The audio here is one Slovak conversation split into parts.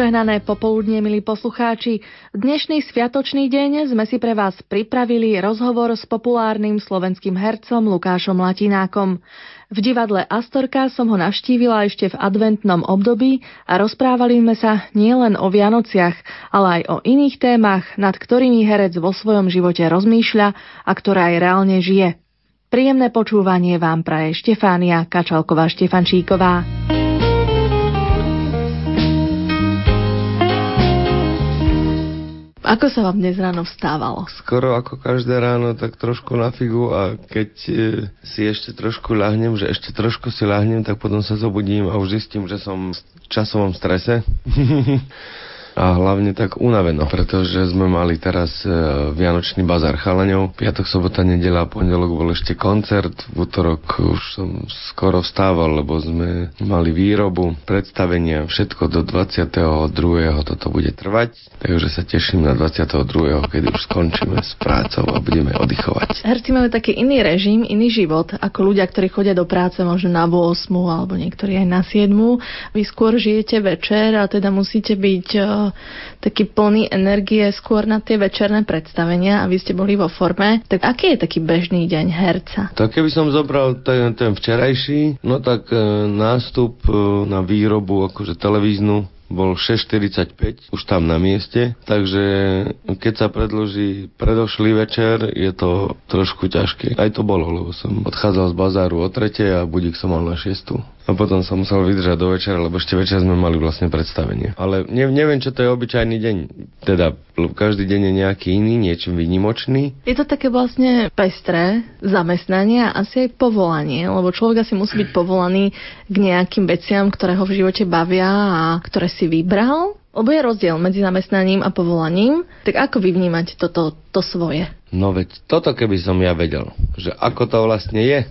Požehnané popoludne, milí poslucháči. Dnešný sviatočný deň sme si pre vás pripravili rozhovor s populárnym slovenským hercom Lukášom Latinákom. V divadle Astorka som ho navštívila ešte v adventnom období a rozprávali sme sa nielen o Vianociach, ale aj o iných témach, nad ktorými herec vo svojom živote rozmýšľa a ktorá aj reálne žije. Príjemné počúvanie vám praje Štefánia Kačalková-Štefančíková. Ako sa vám dnes ráno vstávalo? Skoro ako každé ráno, tak trošku na figu a keď e, si ešte trošku ľahnem, že ešte trošku si ľahnem, tak potom sa zobudím a už zistím, že som v časovom strese. a hlavne tak unaveno, pretože sme mali teraz e, Vianočný bazar chalaňov. Piatok, sobota, nedela, pondelok bol ešte koncert. V útorok už som skoro vstával, lebo sme mali výrobu, predstavenia, všetko do 22. toto bude trvať. Takže sa teším na 22. kedy už skončíme s prácou a budeme oddychovať. Herci majú taký iný režim, iný život, ako ľudia, ktorí chodia do práce možno na 8 alebo niektorí aj na 7. Vy skôr žijete večer a teda musíte byť e, taký plný energie skôr na tie večerné predstavenia a vy ste boli vo forme. Tak aký je taký bežný deň herca? Tak keby som zobral ten, ten včerajší, no tak e, nástup e, na výrobu akože televíznu bol 6.45, už tam na mieste, takže keď sa predloží predošlý večer, je to trošku ťažké. Aj to bolo, lebo som odchádzal z bazáru o 3. a budík som mal na 6. A potom som musel vydržať do večera, lebo ešte večer sme mali vlastne predstavenie. Ale ne, neviem, čo to je obyčajný deň. Teda každý deň je nejaký iný, niečo výnimočný. Je to také vlastne pestré zamestnanie a asi aj povolanie, lebo človek asi musí byť povolaný k nejakým veciam, ktoré ho v živote bavia a ktoré si vybral. Lebo je rozdiel medzi zamestnaním a povolaním. Tak ako vy vnímať toto to svoje? No veď toto keby som ja vedel, že ako to vlastne je,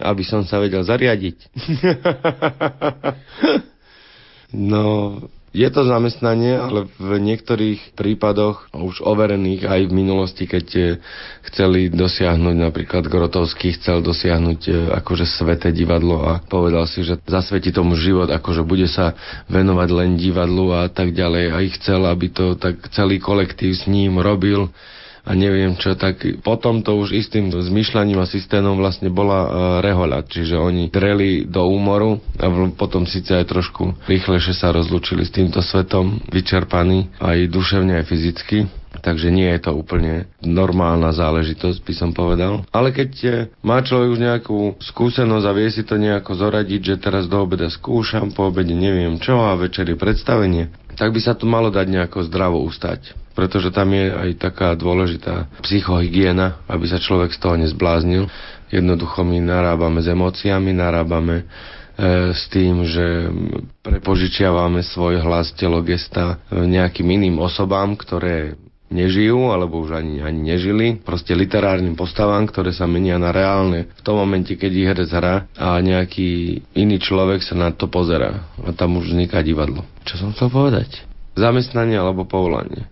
aby som sa vedel zariadiť. no, je to zamestnanie, ale v niektorých prípadoch, už overených aj v minulosti, keď eh, chceli dosiahnuť, napríklad Grotovský chcel dosiahnuť eh, akože sveté divadlo a povedal si, že zasvetí tomu život, akože bude sa venovať len divadlu a tak ďalej. A ich chcel, aby to tak celý kolektív s ním robil a neviem čo, tak potom to už istým zmyšľaním a systémom vlastne bola uh, rehoľa, čiže oni dreli do úmoru a potom síce aj trošku rýchlejšie sa rozlúčili s týmto svetom, vyčerpaní aj duševne, aj fyzicky. Takže nie je to úplne normálna záležitosť, by som povedal. Ale keď e, má človek už nejakú skúsenosť a vie si to nejako zoradiť, že teraz do obeda skúšam, po obede neviem čo a večer je predstavenie, tak by sa to malo dať nejako zdravo ustať pretože tam je aj taká dôležitá psychohygiena, aby sa človek z toho nezbláznil. Jednoducho my narábame s emóciami, narábame e, s tým, že prepožičiavame svoj hlas, telo, gesta e, nejakým iným osobám, ktoré nežijú, alebo už ani, ani nežili. Proste literárnym postavám, ktoré sa menia na reálne v tom momente, keď ich herec hrá a nejaký iný človek sa na to pozera. A tam už vzniká divadlo. Čo som chcel povedať? Zamestnanie alebo povolanie.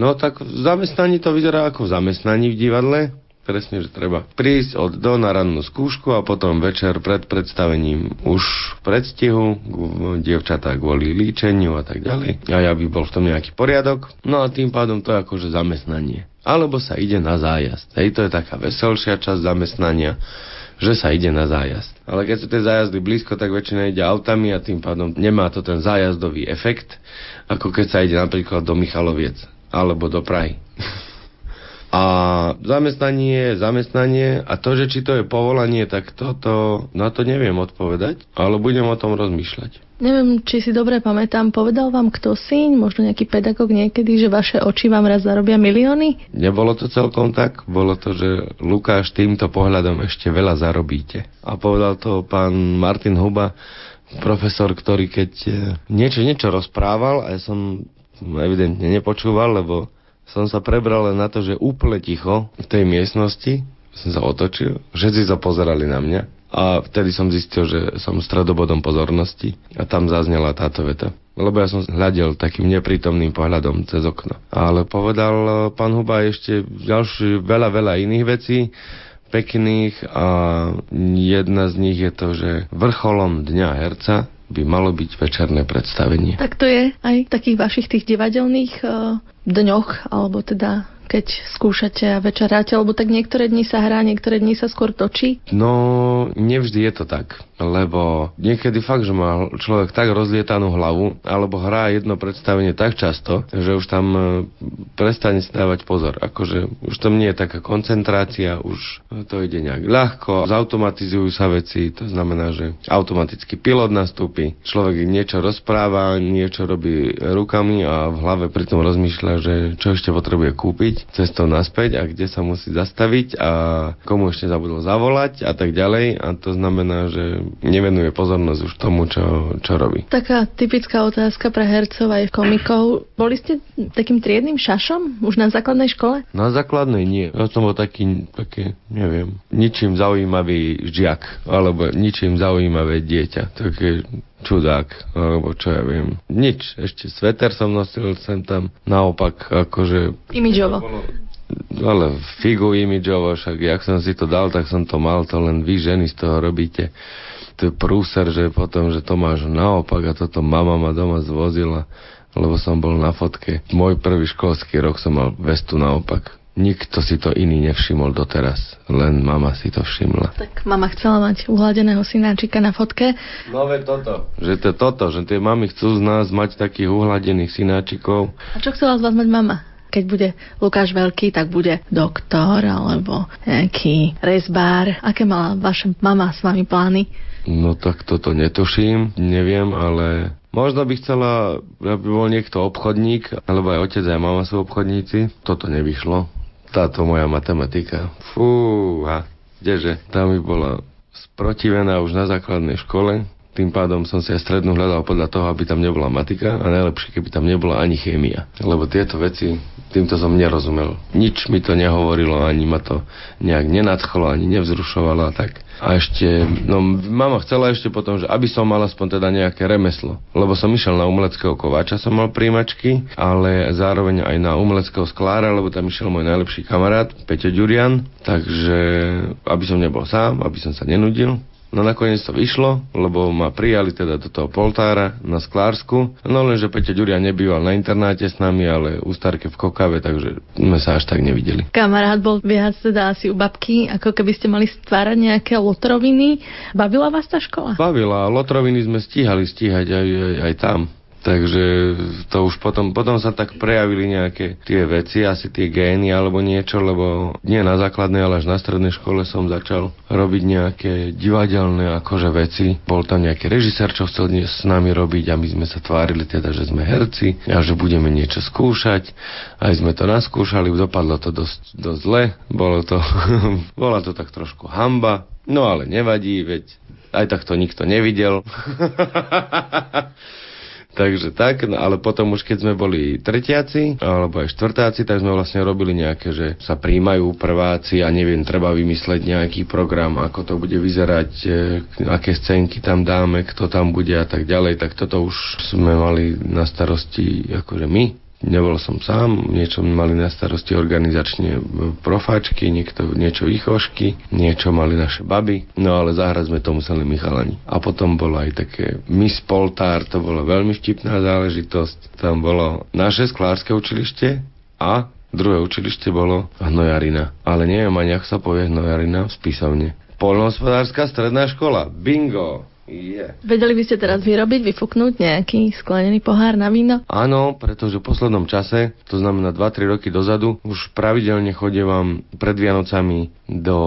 No tak v zamestnaní to vyzerá ako v zamestnaní v divadle. Presne, že treba prísť od do na rannú skúšku a potom večer pred predstavením už predstihu, dievčatá kvôli líčeniu a tak ďalej. A ja by bol v tom nejaký poriadok. No a tým pádom to je akože zamestnanie. Alebo sa ide na zájazd. Hej, to je taká veselšia časť zamestnania že sa ide na zájazd. Ale keď sú tie zájazdy blízko, tak väčšina ide autami a tým pádom nemá to ten zájazdový efekt, ako keď sa ide napríklad do Michaloviec alebo do Prahy. A zamestnanie je zamestnanie a to, že či to je povolanie, tak toto, na to neviem odpovedať, ale budem o tom rozmýšľať. Neviem, či si dobre pamätám, povedal vám kto si, možno nejaký pedagóg niekedy, že vaše oči vám raz zarobia milióny? Nebolo to celkom tak, bolo to, že Lukáš týmto pohľadom ešte veľa zarobíte. A povedal to pán Martin Huba, profesor, ktorý keď eh, niečo, niečo rozprával a ja som evidentne nepočúval, lebo som sa prebral len na to, že úplne ticho v tej miestnosti, som sa otočil, všetci sa pozerali na mňa a vtedy som zistil, že som stredobodom pozornosti a tam zaznela táto veta. Lebo ja som hľadel takým neprítomným pohľadom cez okno. Ale povedal eh, pán Huba ešte ďalší veľa, veľa iných vecí, pekných a jedna z nich je to, že vrcholom dňa herca by malo byť večerné predstavenie. Tak to je aj v takých vašich tých divadelných uh, dňoch, alebo teda keď skúšate a večeráte, lebo tak niektoré dni sa hrá, niektoré dni sa skôr točí? No, nevždy je to tak, lebo niekedy fakt, že má človek tak rozlietanú hlavu, alebo hrá jedno predstavenie tak často, že už tam e, prestane si dávať pozor. Akože už tam nie je taká koncentrácia, už to ide nejak ľahko, zautomatizujú sa veci, to znamená, že automaticky pilot nastúpi, človek niečo rozpráva, niečo robí rukami a v hlave pritom rozmýšľa, že čo ešte potrebuje kúpiť cestou naspäť a kde sa musí zastaviť a komu ešte zabudol zavolať a tak ďalej a to znamená, že nevenuje pozornosť už tomu, čo, čo robí. Taká typická otázka pre hercov aj komikov. Boli ste takým triednym šašom už na základnej škole? Na základnej nie. Ja som bol taký, také, neviem, ničím zaujímavý žiak alebo ničím zaujímavé dieťa. Také čudák, alebo čo ja viem. Nič, ešte sveter som nosil sem tam, naopak, akože... Imidžovo. Ale figu imidžovo, však jak som si to dal, tak som to mal, to len vy ženy z toho robíte. To je prúser, že potom, že to máš naopak a toto mama ma doma zvozila, lebo som bol na fotke. Môj prvý školský rok som mal vestu naopak. Nikto si to iný nevšimol doteraz, len mama si to všimla. Tak mama chcela mať uhladeného synáčika na fotke. No ve toto, že to toto, že tie mamy chcú z nás mať takých uhladených synáčikov. A čo chcela z vás mať mama? Keď bude Lukáš veľký, tak bude doktor alebo nejaký rezbár. Aké mala vaša mama s vami plány? No tak toto netuším, neviem, ale Možno by chcela, aby bol niekto obchodník, alebo aj otec, aj mama sú obchodníci. Toto nevyšlo táto moja matematika. Fúha, kdeže, tá mi bola sprotivená už na základnej škole, tým pádom som si aj strednú hľadal podľa toho, aby tam nebola matika a najlepšie, keby tam nebola ani chémia. Lebo tieto veci, týmto som nerozumel. Nič mi to nehovorilo, ani ma to nejak nenadchlo, ani nevzrušovalo a tak. A ešte, no mama chcela ešte potom, že aby som mal aspoň teda nejaké remeslo. Lebo som išiel na umeleckého kováča, som mal príjmačky, ale zároveň aj na umeleckého sklára, lebo tam išiel môj najlepší kamarát, Peťo Ďurian. Takže aby som nebol sám, aby som sa nenudil, No nakoniec to vyšlo, lebo ma prijali teda do toho Poltára na Sklársku. No lenže Peťo Ďuria nebýval na internáte s nami, ale u Starke v Kokave, takže sme sa až tak nevideli. Kamarát bol viac teda asi u babky, ako keby ste mali stvárať nejaké lotroviny. Bavila vás tá škola? Bavila, lotroviny sme stíhali stíhať aj, aj, aj tam. Takže to už potom, potom sa tak prejavili nejaké tie veci, asi tie gény alebo niečo, lebo nie na základnej, ale až na strednej škole som začal robiť nejaké divadelné akože veci. Bol tam nejaký režisér, čo chcel dnes s nami robiť a my sme sa tvárili teda, že sme herci a že budeme niečo skúšať. Aj sme to naskúšali, dopadlo to dosť, dosť zle, bolo to, bola to tak trošku hamba, no ale nevadí, veď aj tak to nikto nevidel. Takže tak, no ale potom už keď sme boli tretiaci alebo aj štvrtáci, tak sme vlastne robili nejaké, že sa príjmajú prváci a neviem, treba vymysleť nejaký program, ako to bude vyzerať, e, aké scénky tam dáme, kto tam bude a tak ďalej, tak toto už sme mali na starosti akože my Nebol som sám, niečo mali na starosti organizačne profáčky, niekto, niečo ichošky, niečo mali naše baby, no ale zahrať sme to museli Michalani. A potom bolo aj také Miss Poltár, to bolo veľmi vtipná záležitosť. Tam bolo naše sklárske učilište a druhé učilište bolo hnojarina. Ale neviem ani, ako sa povie hnojarina v spisovne. Polnohospodárska stredná škola. Bingo! Yeah. Vedeli by ste teraz vyrobiť, vyfúknúť nejaký sklenený pohár na víno? Áno, pretože v poslednom čase, to znamená 2-3 roky dozadu, už pravidelne chodievam pred Vianocami do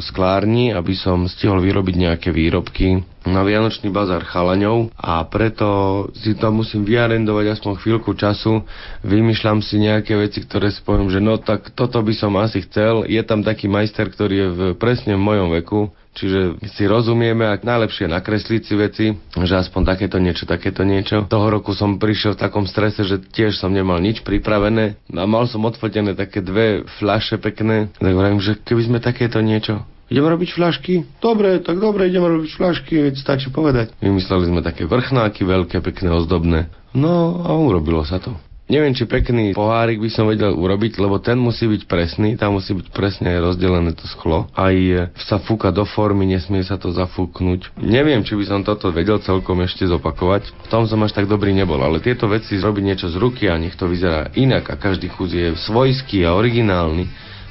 sklárni, aby som stihol vyrobiť nejaké výrobky na Vianočný bazár chalaňov a preto si tam musím vyarendovať aspoň chvíľku času, vymýšľam si nejaké veci, ktoré si poviem, že no tak toto by som asi chcel. Je tam taký majster, ktorý je v, presne v mojom veku, Čiže si rozumieme a najlepšie nakresliť si veci, že aspoň takéto niečo, takéto niečo. Toho roku som prišiel v takom strese, že tiež som nemal nič pripravené a mal som odfotené také dve fľaše pekné. Tak hovorím, že keby sme takéto niečo Ideme robiť fľašky? Dobre, tak dobre, ideme robiť fľašky, veď stačí povedať. Vymysleli sme také vrchnáky, veľké, pekné, ozdobné. No a urobilo sa to. Neviem, či pekný pohárik by som vedel urobiť, lebo ten musí byť presný, tam musí byť presne rozdelené to sklo. Aj sa fúka do formy, nesmie sa to zafúknuť. Neviem, či by som toto vedel celkom ešte zopakovať. V tom som až tak dobrý nebol, ale tieto veci zrobiť niečo z ruky a nech to vyzerá inak a každý kus je svojský a originálny,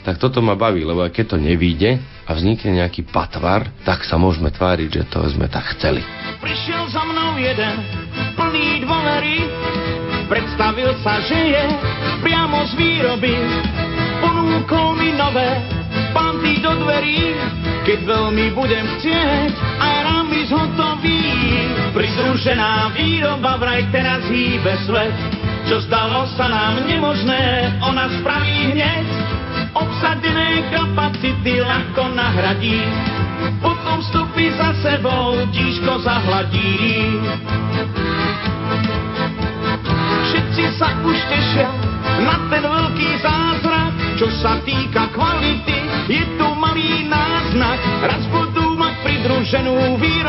tak toto ma baví, lebo keď to nevíde a vznikne nejaký patvar, tak sa môžeme tváriť, že to sme tak chceli. Prišiel za mnou jeden plný dôvery, predstavil sa, že je priamo z výroby, ponúkol mi nové panty do dverí, keď veľmi budem chcieť, aj rámy zhotový. Pridružená výroba vraj teraz hýbe svet, čo zdalo sa nám nemožné, ona spraví hneď. Obsadené kapacity ľahko nahradí, potom vstupy za sebou tížko zahladí. Všetci sa už tešia na ten veľký zázrak, čo sa týka kvality, je tu malý náznak. Raz budú mať pridruženú výrobu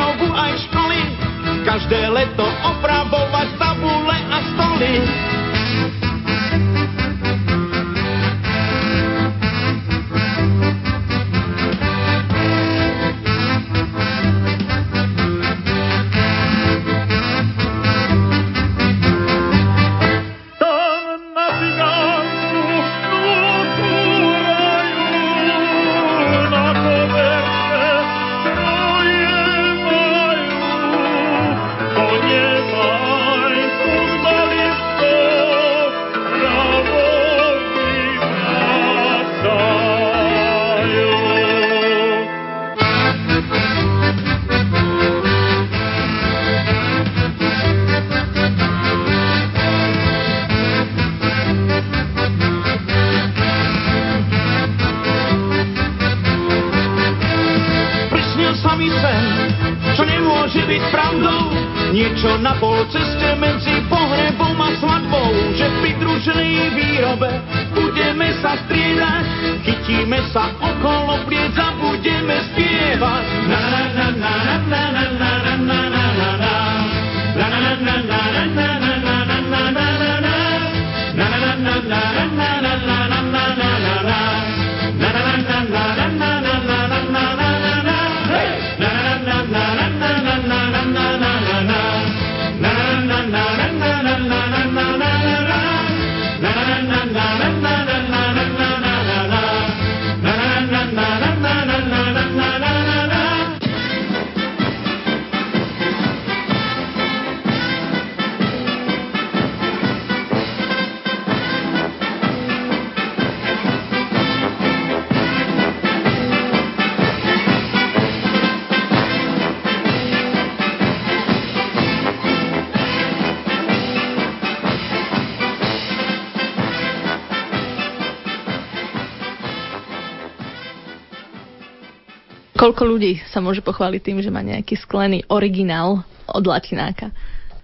Koľko ľudí sa môže pochváliť tým, že má nejaký sklený originál od latináka?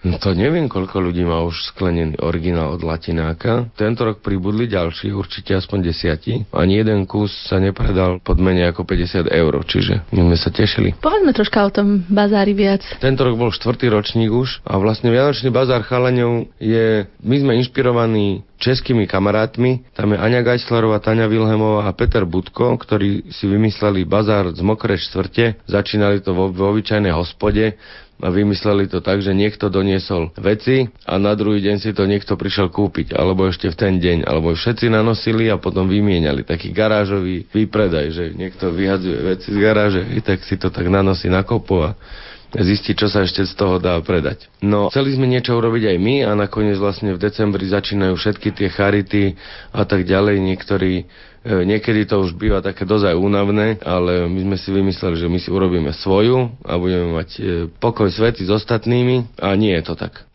No to neviem, koľko ľudí má už sklenený originál od latináka. Tento rok pribudli ďalší, určite aspoň desiatí. Ani jeden kus sa nepredal pod menej ako 50 eur, čiže my sme sa tešili. Povedzme troška o tom bazári viac. Tento rok bol štvrtý ročník už a vlastne Vianočný bazár chalaňov je, my sme inšpirovaní českými kamarátmi. Tam je Aňa Gajslerová, Tania Vilhemová a Peter Budko, ktorí si vymysleli bazár z mokrej štvrte. Začínali to vo, vo obyčajnej hospode vymysleli to tak, že niekto doniesol veci a na druhý deň si to niekto prišiel kúpiť, alebo ešte v ten deň, alebo všetci nanosili a potom vymieniali. Taký garážový výpredaj, že niekto vyhadzuje veci z garáže, tak si to tak nanosí na kopu a zistiť, čo sa ešte z toho dá predať. No, chceli sme niečo urobiť aj my a nakoniec vlastne v decembri začínajú všetky tie charity a tak ďalej. Niektorí niekedy to už býva také dozaj únavné, ale my sme si vymysleli, že my si urobíme svoju a budeme mať e, pokoj svety s ostatnými a nie je to tak.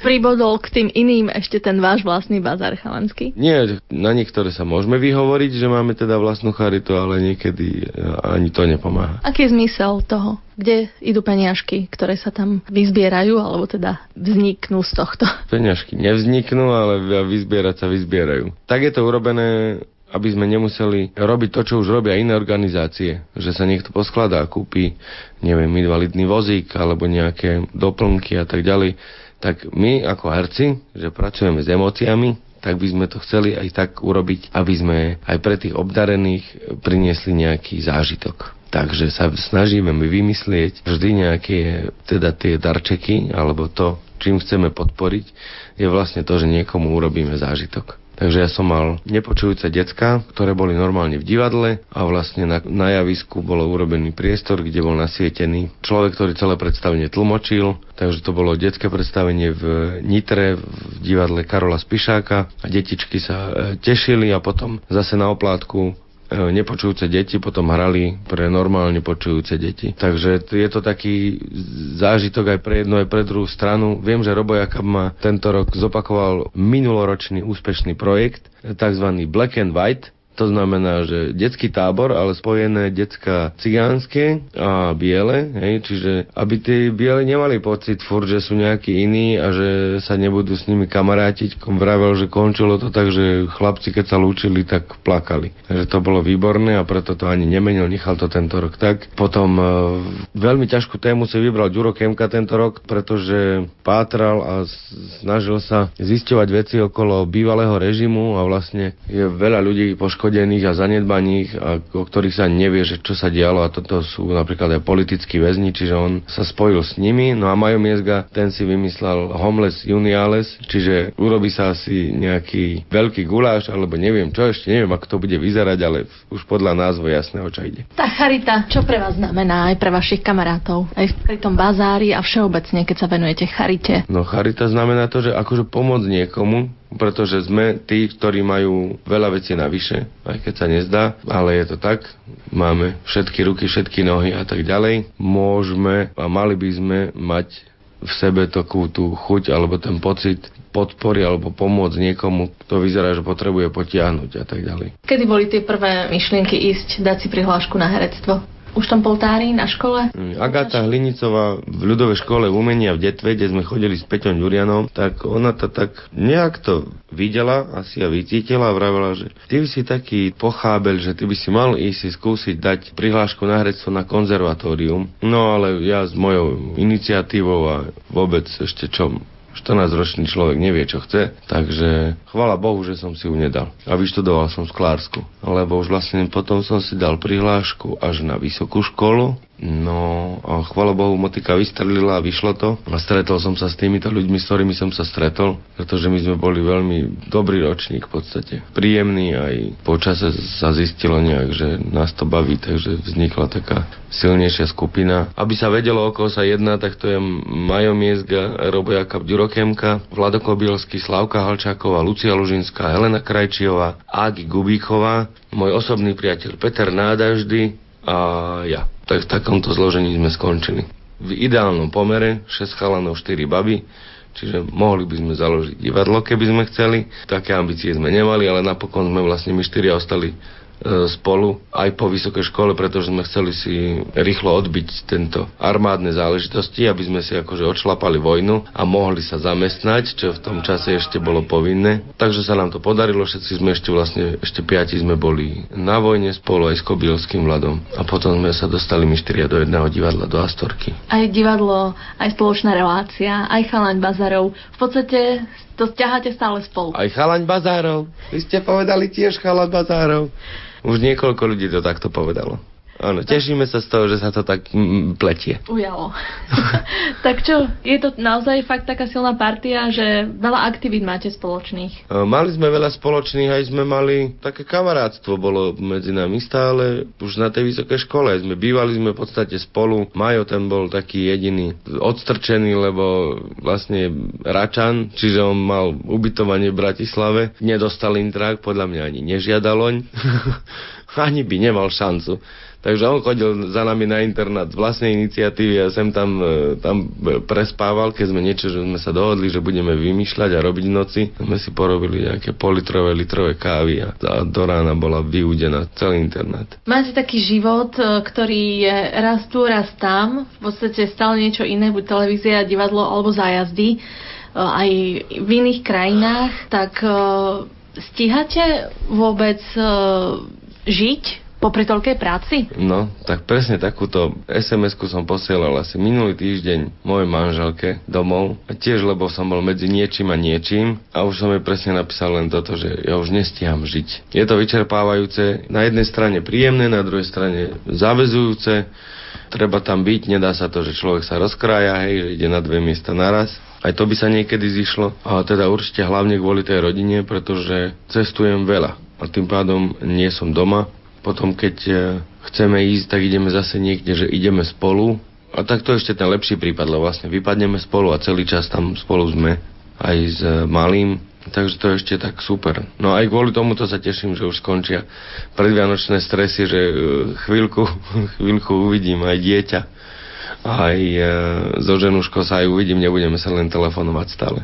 pribodol k tým iným ešte ten váš vlastný bazár chalanský? Nie, na niektoré sa môžeme vyhovoriť, že máme teda vlastnú charitu, ale niekedy ani to nepomáha. Aký je zmysel toho? Kde idú peniažky, ktoré sa tam vyzbierajú, alebo teda vzniknú z tohto? Peniažky nevzniknú, ale vyzbierať sa vyzbierajú. Tak je to urobené aby sme nemuseli robiť to, čo už robia iné organizácie. Že sa niekto poskladá, kúpi, neviem, invalidný vozík alebo nejaké doplnky a tak ďalej tak my ako herci, že pracujeme s emóciami, tak by sme to chceli aj tak urobiť, aby sme aj pre tých obdarených priniesli nejaký zážitok. Takže sa snažíme my vymyslieť vždy nejaké teda tie darčeky, alebo to, čím chceme podporiť, je vlastne to, že niekomu urobíme zážitok. Takže ja som mal nepočujúce decka, ktoré boli normálne v divadle a vlastne na, na javisku bolo urobený priestor, kde bol nasvietený človek, ktorý celé predstavenie tlmočil. Takže to bolo detské predstavenie v Nitre v divadle Karola Spišáka a detičky sa e, tešili a potom zase na oplátku nepočujúce deti potom hrali pre normálne počujúce deti. Takže je to taký zážitok aj pre jednu, aj pre druhú stranu. Viem, že Robo Jakab ma tento rok zopakoval minuloročný úspešný projekt, tzv. Black and White, to znamená, že detský tábor, ale spojené detská cigánske a biele, hej, čiže aby tí biele nemali pocit furt, že sú nejakí iní a že sa nebudú s nimi kamarátiť. Vravel, že končilo to tak, že chlapci, keď sa lúčili, tak plakali. Takže to bolo výborné a preto to ani nemenil, nechal to tento rok tak. Potom e, veľmi ťažkú tému si vybral Ďuro Kemka tento rok, pretože pátral a snažil sa zisťovať veci okolo bývalého režimu a vlastne je veľa ľudí poškodených poškodených a zanedbaných, a o ktorých sa nevie, že čo sa dialo a toto sú napríklad aj politickí väzni, čiže on sa spojil s nimi. No a Majo Miezga, ten si vymyslel Homeless Uniales, čiže urobí sa asi nejaký veľký guláš, alebo neviem čo ešte, neviem ako to bude vyzerať, ale už podľa názvu jasné, o čo ide. Tá charita, čo pre vás znamená aj pre vašich kamarátov? Aj v tom bazári a všeobecne, keď sa venujete charite? No charita znamená to, že akože pomôcť niekomu, pretože sme tí, ktorí majú veľa vecí navyše, aj keď sa nezdá, ale je to tak. Máme všetky ruky, všetky nohy a tak ďalej. Môžeme a mali by sme mať v sebe takú tú chuť alebo ten pocit podpory alebo pomôcť niekomu, kto vyzerá, že potrebuje potiahnuť a tak ďalej. Kedy boli tie prvé myšlienky ísť, dať si prihlášku na herectvo? Už tam poltári na škole? Mm, Agáta Hlinicová v ľudovej škole umenia v Detve, kde sme chodili s Peťom Ďurianom, tak ona to tak nejak to videla, asi a vycítila a vravela, že ty by si taký pochábel, že ty by si mal ísť si skúsiť dať prihlášku na herectvo na konzervatórium. No ale ja s mojou iniciatívou a vôbec ešte čo 14-ročný človek nevie, čo chce, takže chvala Bohu, že som si ju nedal. A vyštudoval som Sklársku, lebo už vlastne potom som si dal prihlášku až na vysokú školu No chvala Bohu, motika vystrelila a vyšlo to. A stretol som sa s týmito ľuďmi, s ktorými som sa stretol, pretože my sme boli veľmi dobrý ročník v podstate. Príjemný aj počase sa zistilo nejak, že nás to baví, takže vznikla taká silnejšia skupina. Aby sa vedelo, o koho sa jedná, tak to je Majo Miezga, Robo Jakab Vlado Kobielsky, Slavka Halčáková, Lucia Lužinská, Helena Krajčiová, Ági Gubíková, môj osobný priateľ Peter Nádaždy a ja tak v takomto zložení sme skončili. V ideálnom pomere 6 chalanov, 4 baby, čiže mohli by sme založiť divadlo, keby sme chceli. Také ambície sme nemali, ale napokon sme vlastne my štyria ostali spolu aj po vysokej škole, pretože sme chceli si rýchlo odbiť tento armádne záležitosti, aby sme si akože odšlapali vojnu a mohli sa zamestnať, čo v tom čase ešte bolo povinné. Takže sa nám to podarilo, všetci sme ešte vlastne, ešte piati sme boli na vojne spolu aj s Kobilským vladom a potom sme sa dostali my štyria do jedného divadla, do Astorky. Aj divadlo, aj spoločná relácia, aj chalaň bazarov. V podstate to ťaháte stále spolu. Aj chalaň bazárov. Vy ste povedali tiež chalaň bazárov. Už niekoľko ľudí to takto povedalo. Áno, tešíme sa z toho, že sa to tak mm, pletie. Ujalo. tak čo, je to naozaj fakt taká silná partia, že veľa aktivít máte spoločných? E, mali sme veľa spoločných, aj sme mali také kamarátstvo bolo medzi nami stále, už na tej vysokej škole. Sme bývali sme v podstate spolu. Majo ten bol taký jediný odstrčený, lebo vlastne Račan, čiže on mal ubytovanie v Bratislave. Nedostal intrak, podľa mňa ani nežiadaloň. ani by nemal šancu. Takže on chodil za nami na internát z vlastnej iniciatívy a sem tam, e, tam prespával, keď sme niečo, že sme sa dohodli, že budeme vymýšľať a robiť noci. Sme si porobili nejaké politrové, litrové kávy a, do rána bola vyúdená celý internát. Máte taký život, e, ktorý je raz tu, raz tam, v podstate stále niečo iné, buď televízia, divadlo alebo zájazdy e, aj v iných krajinách, tak stíhate vôbec žiť Popri toľkej práci? No, tak presne takúto SMS-ku som posielal asi minulý týždeň mojej manželke domov. Tiež, lebo som bol medzi niečím a niečím a už som jej presne napísal len toto, že ja už nestíham žiť. Je to vyčerpávajúce, na jednej strane príjemné, na druhej strane zavezujúce. Treba tam byť, nedá sa to, že človek sa rozkrája, hej, že ide na dve miesta naraz. Aj to by sa niekedy zišlo, a teda určite hlavne kvôli tej rodine, pretože cestujem veľa a tým pádom nie som doma, potom keď e, chceme ísť, tak ideme zase niekde, že ideme spolu. A tak to ešte ten lepší prípad, lebo vlastne vypadneme spolu a celý čas tam spolu sme aj s e, malým. Takže to je ešte tak super. No aj kvôli tomuto sa teším, že už skončia predvianočné stresy, že e, chvíľku, chvíľku uvidím aj dieťa. Aj e, so ženuškou sa aj uvidím, nebudeme sa len telefonovať stále.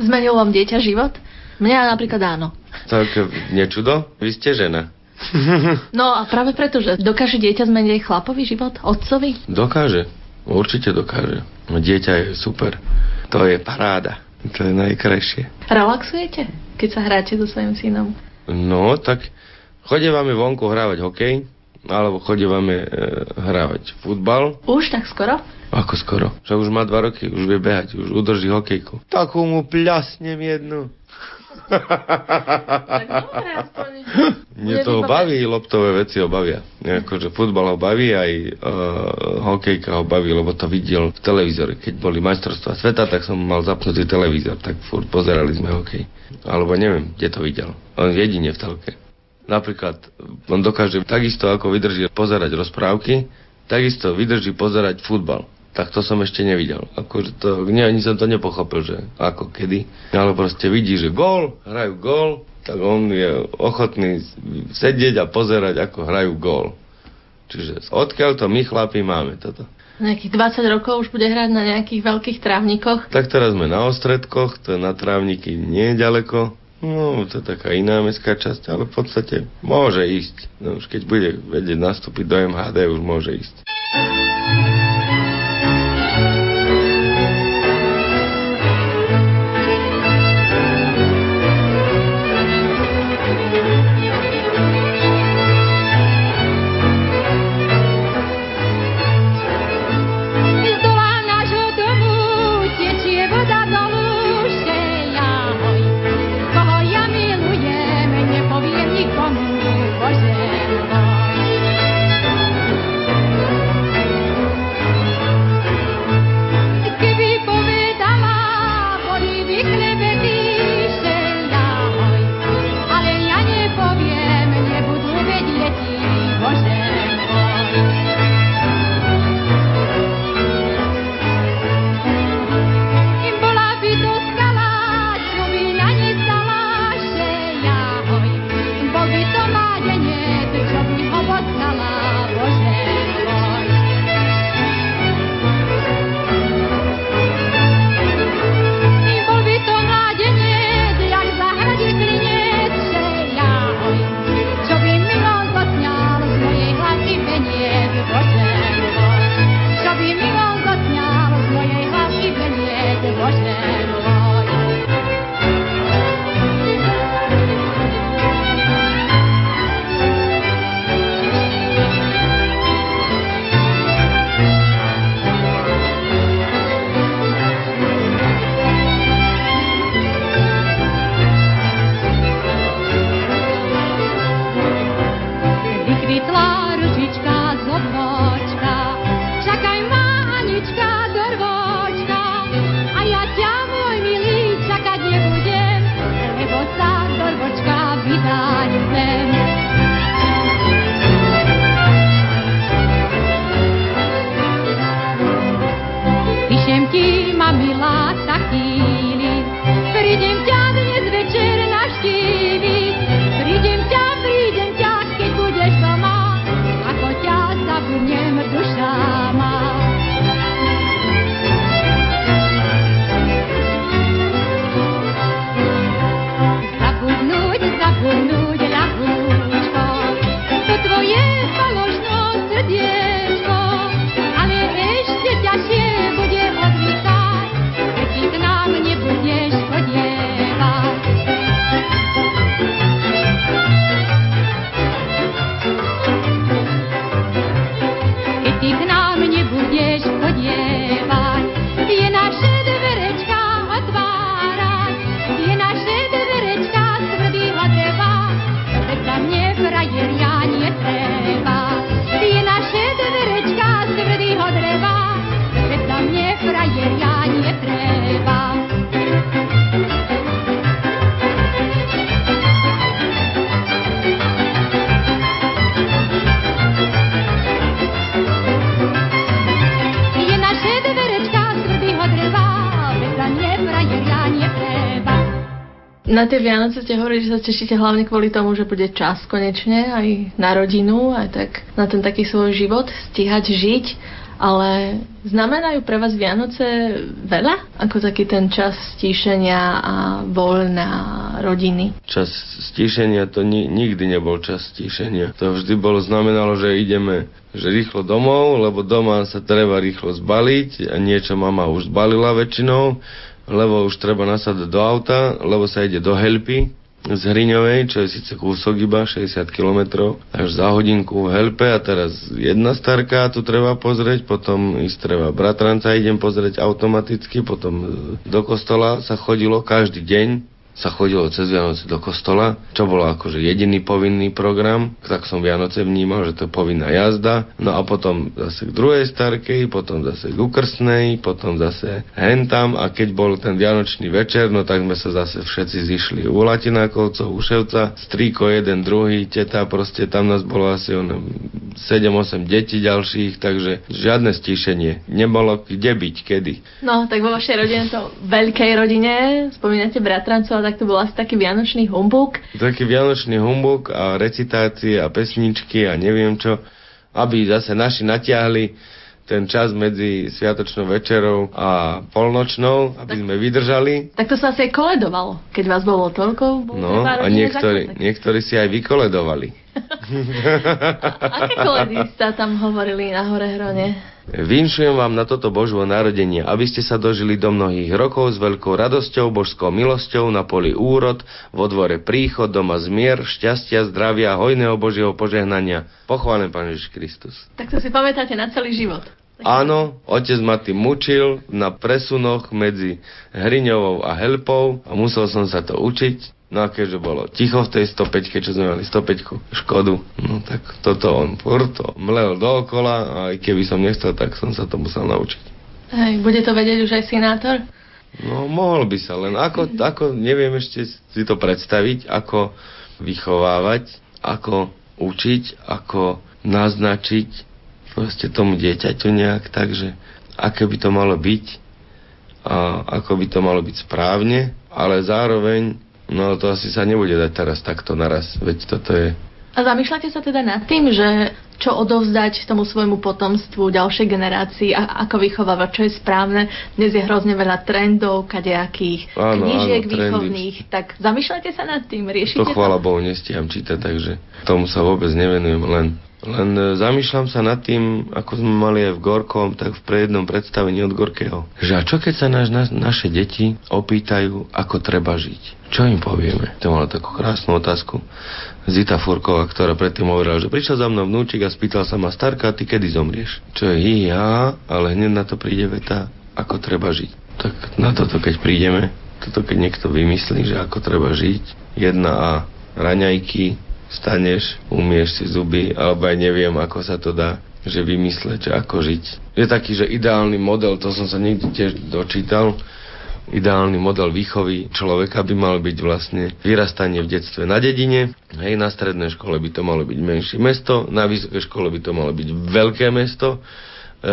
Zmenil vám dieťa život? Mňa napríklad áno. Tak nečudo? Vy ste žena. No a práve preto, že dokáže dieťa zmeniť chlapový život, otcovi? Dokáže, určite dokáže. No, dieťa je super, to je paráda, to je najkrajšie. Relaxujete, keď sa hráte so svojím synom? No, tak chodívame vonku hrávať hokej, alebo chodívame e, hrávať futbal. Už tak skoro? Ako skoro? Však už má dva roky, už vie behať, už udrží hokejku. Takú mu pľasnem jednu. Mne to baví, loptové veci ho bavia. Akože futbal ho baví, aj uh, hokejka ho baví, lebo to videl v televízore. Keď boli majstrovstvá sveta, tak som mal zapnutý televízor, tak furt pozerali sme hokej. Alebo neviem, kde to videl. On jedine v telke. Napríklad, on dokáže takisto ako vydrží pozerať rozprávky, takisto vydrží pozerať futbal tak to som ešte nevidel. Akože to, nie, ani som to nepochopil, že ako, kedy. Ale proste vidí, že gól, hrajú gól, tak on je ochotný sedieť a pozerať, ako hrajú gól. Čiže odkiaľ to my chlapi máme toto? Nejakých 20 rokov už bude hrať na nejakých veľkých trávnikoch? Tak teraz sme na ostredkoch, to na trávniky nie je ďaleko. No, to je taká iná mestská časť, ale v podstate môže ísť. No, už keď bude vedieť nastúpiť do MHD, už môže ísť. Na tie Vianoce ste hovorili, že sa tešíte hlavne kvôli tomu, že bude čas konečne aj na rodinu, aj tak na ten taký svoj život, stíhať žiť. Ale znamenajú pre vás Vianoce veľa? Ako taký ten čas stíšenia a voľna rodiny? Čas stíšenia to ni- nikdy nebol čas stíšenia. To vždy bolo znamenalo, že ideme že rýchlo domov, lebo doma sa treba rýchlo zbaliť a niečo mama už zbalila väčšinou lebo už treba nasadať do auta, lebo sa ide do Helpy z Hriňovej, čo je síce kúsok iba, 60 km, až za hodinku v Helpe a teraz jedna starka tu treba pozrieť, potom ísť treba bratranca idem pozrieť automaticky, potom do kostola sa chodilo každý deň, sa chodilo cez Vianoce do kostola, čo bolo akože jediný povinný program, tak som Vianoce vnímal, že to je povinná jazda, no a potom zase k druhej starkej, potom zase k ukrsnej, potom zase hentam a keď bol ten Vianočný večer, no tak sme sa zase všetci zišli u Latinákovcov, u Ševca, strýko jeden, druhý, teta, proste tam nás bolo asi 7-8 detí ďalších, takže žiadne stíšenie. Nebolo kde byť, kedy. No, tak vo vašej rodine to veľkej rodine, spomínate bratrancov to bol asi taký vianočný humbuk. Taký vianočný humbuk a recitácie a pesničky a neviem čo, aby zase naši natiahli ten čas medzi Sviatočnou večerou a polnočnou, aby tak, sme vydržali. Tak to sa asi aj koledovalo, keď vás bolo toľko. No a niektorí, niektorí si aj vykoledovali. a, aké koledy ste tam hovorili na Hore Hrone? Vinšujem vám na toto Božvo narodenie, aby ste sa dožili do mnohých rokov s veľkou radosťou, božskou milosťou, na poli úrod, vo dvore príchod, doma zmier, šťastia, zdravia, hojného Božieho požehnania. Pochválen Pán Ježiš Kristus. Tak to si pamätáte na celý život. Áno, otec ma tým mučil na presunoch medzi Hriňovou a Helpou a musel som sa to učiť. No a keďže bolo ticho v tej 105, čo sme mali 105 Škodu, no tak toto on furt mlel dookola a aj keby som nechcel, tak som sa to musel naučiť. Hej, bude to vedieť už aj senátor? No, mohol by sa, len ako, ako neviem ešte si to predstaviť, ako vychovávať, ako učiť, ako naznačiť proste tomu dieťaťu nejak tak, že aké by to malo byť a ako by to malo byť správne, ale zároveň No to asi sa nebude dať teraz takto naraz, veď toto je... A zamýšľate sa teda nad tým, že čo odovzdať tomu svojmu potomstvu, ďalšej generácii, a ako vychovávať, čo je správne. Dnes je hrozne veľa trendov, kadejakých áno, knížiek áno, výchovných. Trendy. Tak zamýšľate sa nad tým, riešite to? chvála Bohu, nestíham čítať, takže tomu sa vôbec nevenujem, len len e, zamýšľam sa nad tým, ako sme mali aj v Gorkom, tak v prejednom predstavení od Gorkého. Že a čo keď sa naš, na, naše deti opýtajú, ako treba žiť? Čo im povieme? To mala takú krásnu otázku. Zita Furková, ktorá predtým hovorila, že prišiel za mnou vnúčik a spýtal sa ma, starka, ty kedy zomrieš? Čo je ja, ale hneď na to príde veta, ako treba žiť. Tak na toto, keď prídeme, toto keď niekto vymyslí, že ako treba žiť, jedna a raňajky, staneš, umieš si zuby, alebo aj neviem, ako sa to dá, že vymysleť, ako žiť. Je taký, že ideálny model, to som sa niekde tiež dočítal, ideálny model výchovy človeka by mal byť vlastne vyrastanie v detstve na dedine, hej, na strednej škole by to malo byť menšie mesto, na vysokej škole by to malo byť veľké mesto, e,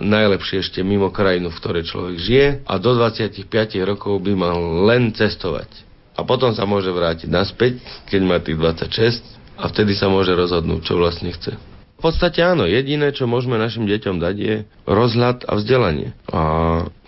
najlepšie ešte mimo krajinu, v ktorej človek žije a do 25 rokov by mal len cestovať a potom sa môže vrátiť naspäť, keď má tých 26 a vtedy sa môže rozhodnúť, čo vlastne chce. V podstate áno, jediné, čo môžeme našim deťom dať je rozhľad a vzdelanie. A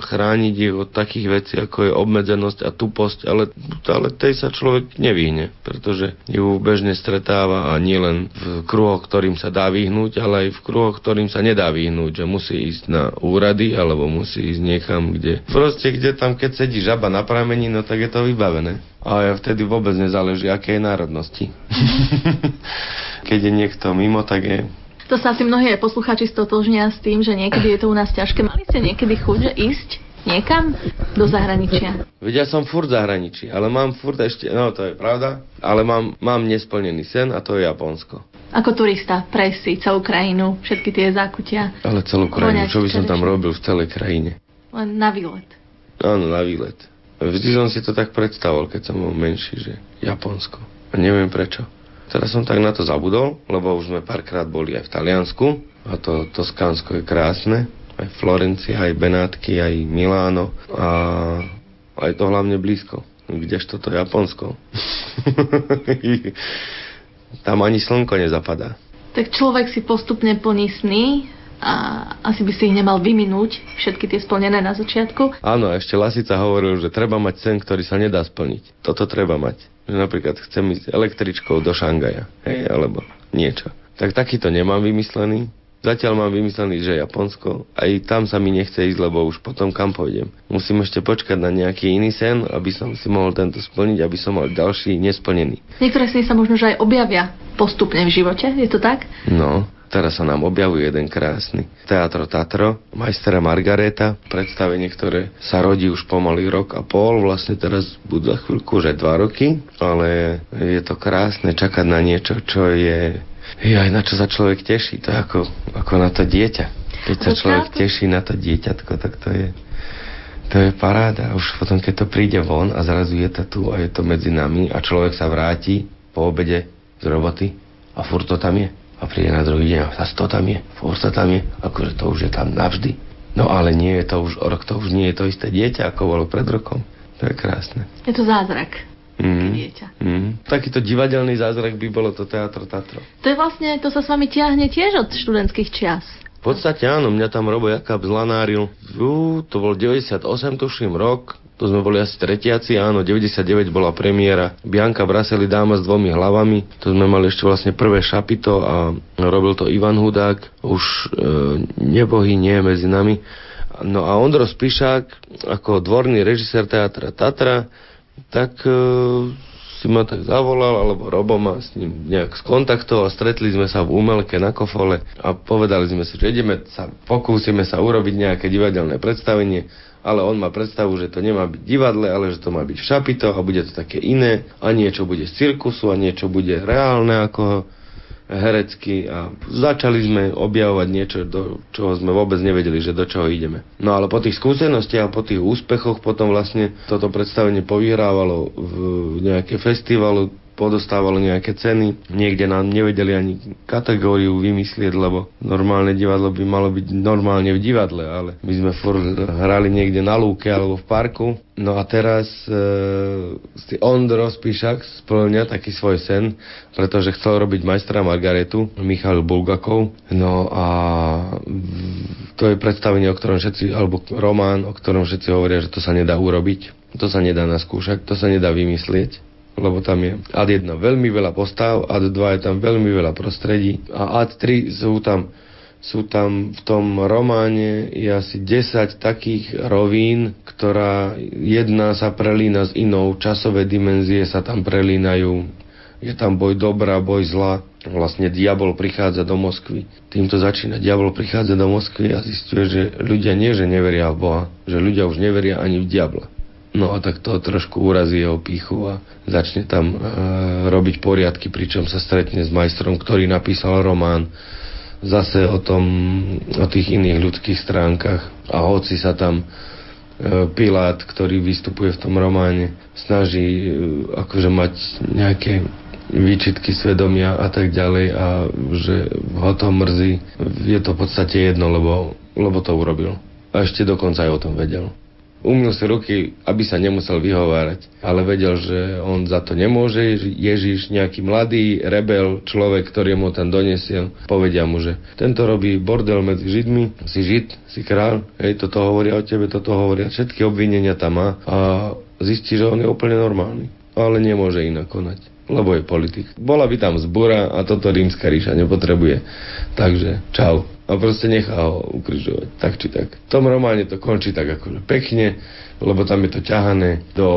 chrániť ich od takých vecí, ako je obmedzenosť a tuposť, ale, ale tej sa človek nevyhne, pretože ju bežne stretáva a nielen v kruhoch, ktorým sa dá vyhnúť, ale aj v kruhoch, ktorým sa nedá vyhnúť, že musí ísť na úrady alebo musí ísť niekam, kde proste, kde tam, keď sedí žaba na pramení, no tak je to vybavené. A vtedy vôbec nezáleží, aké je národnosti. keď je niekto mimo, tak je to sa asi mnohí aj poslucháči stotožnia s tým, že niekedy je to u nás ťažké. Mali ste niekedy chuť, ísť niekam do zahraničia? Veď ja som furt zahraničí, ale mám furt ešte, no to je pravda, ale mám, mám nesplnený sen a to je Japonsko. Ako turista prejsť si celú krajinu, všetky tie zákutia. Ale celú krajinu, čo by som tam robil v celej krajine? Len na výlet. Áno, na výlet. Vždy som si to tak predstavoval, keď som bol menší, že Japonsko. A neviem prečo. Teraz som tak na to zabudol, lebo už sme párkrát boli aj v Taliansku a to Toskánsko je krásne, aj Florencia, aj Benátky, aj Miláno a aj to hlavne blízko. Kdežto to Japonsko. Tam ani slnko nezapadá. Tak človek si postupne plní sny a asi by si ich nemal vyminúť, všetky tie splnené na začiatku. Áno, ešte Lasica hovoril, že treba mať sen, ktorý sa nedá splniť. Toto treba mať. Že napríklad chcem ísť električkou do Šangaja, hej, alebo niečo. Tak takýto nemám vymyslený, Zatiaľ mám vymyslený, že Japonsko. Aj tam sa mi nechce ísť, lebo už potom kam pôjdem. Musím ešte počkať na nejaký iný sen, aby som si mohol tento splniť, aby som mal ďalší nesplnený. Niektoré sny sa možno, že aj objavia postupne v živote, je to tak? No, Teraz sa nám objavuje jeden krásny. Teatro Tatro, majstera Margareta, predstavenie, ktoré sa rodí už pomaly rok a pol, vlastne teraz budú za chvíľku už aj dva roky, ale je to krásne čakať na niečo, čo je aj na čo sa človek teší, to je ako, ako na to dieťa. Keď sa človek teší na to dieťatko, tak to je, to je paráda. Už potom, keď to príde von a zrazu je to tu a je to medzi nami a človek sa vráti po obede z roboty a furt to tam je. A príde na druhý deň a zase to tam je, furt to tam je, akože to už je tam navždy. No ale nie je to už rok, to už nie je to isté dieťa, ako bolo pred rokom. To je krásne. Je to zázrak mm. dieťa. Mm. Takýto divadelný zázrak by bolo to Teatro Tatro. To je vlastne, to sa s vami tiahne tiež od študentských čias. V podstate áno, mňa tam Robo Jakab zlanáril. Ú, to bol 98, tuším, rok. To sme boli asi tretiaci, áno, 99 bola premiéra. Bianka Braseli dáma s dvomi hlavami. To sme mali ešte vlastne prvé šapito a robil to Ivan Hudák. Už e, nebohy nie je medzi nami. No a Ondro Spišák ako dvorný režisér teatra Tatra tak e, si ma tak zavolal, alebo Robo ma s ním nejak skontaktoval, stretli sme sa v Umelke na Kofole a povedali sme si, že ideme sa, pokúsime sa urobiť nejaké divadelné predstavenie, ale on má predstavu, že to nemá byť divadle, ale že to má byť šapito a bude to také iné a niečo bude z cirkusu a niečo bude reálne ako herecky a začali sme objavovať niečo, do čoho sme vôbec nevedeli, že do čoho ideme. No ale po tých skúsenostiach a po tých úspechoch potom vlastne toto predstavenie povyhrávalo v nejaké festivalu, podostávalo nejaké ceny. Niekde nám nevedeli ani kategóriu vymyslieť, lebo normálne divadlo by malo byť normálne v divadle, ale my sme furt hrali niekde na lúke alebo v parku. No a teraz e, si Ondro Spíšak splňa taký svoj sen, pretože chcel robiť majstra Margaretu, Michal Bulgakov. No a to je predstavenie, o ktorom všetci, alebo román, o ktorom všetci hovoria, že to sa nedá urobiť. To sa nedá naskúšať, to sa nedá vymyslieť lebo tam je ad 1 veľmi veľa postav, ad 2 je tam veľmi veľa prostredí a ad 3 sú tam sú tam v tom románe je asi 10 takých rovín, ktorá jedna sa prelína s inou, časové dimenzie sa tam prelínajú. Je tam boj dobrá, boj zla. Vlastne diabol prichádza do Moskvy. Týmto začína. Diabol prichádza do Moskvy a zistuje, že ľudia nie, že neveria v Boha, že ľudia už neveria ani v diabla. No a tak to trošku urazí jeho píchu a začne tam e, robiť poriadky, pričom sa stretne s majstrom, ktorý napísal román zase o tom, o tých iných ľudských stránkach. A hoci sa tam e, Pilát, ktorý vystupuje v tom románe, snaží e, akože mať nejaké výčitky svedomia a tak ďalej a že ho to mrzí, je to v podstate jedno, lebo, lebo to urobil. A ešte dokonca aj o tom vedel. Umil si ruky, aby sa nemusel vyhovárať, ale vedel, že on za to nemôže. Ježiš, nejaký mladý rebel, človek, ktorý mu tam doniesiel, povedia mu, že tento robí bordel medzi Židmi, si Žid, si král, hej, toto hovoria o tebe, toto hovoria, všetky obvinenia tam má. A zistí, že on je úplne normálny, ale nemôže inak konať lebo je politik. Bola by tam zbora a toto rímska ríša nepotrebuje. Takže čau a proste nechá ho ukrižovať, tak či tak. V tom románe to končí tak akože pekne, lebo tam je to ťahané do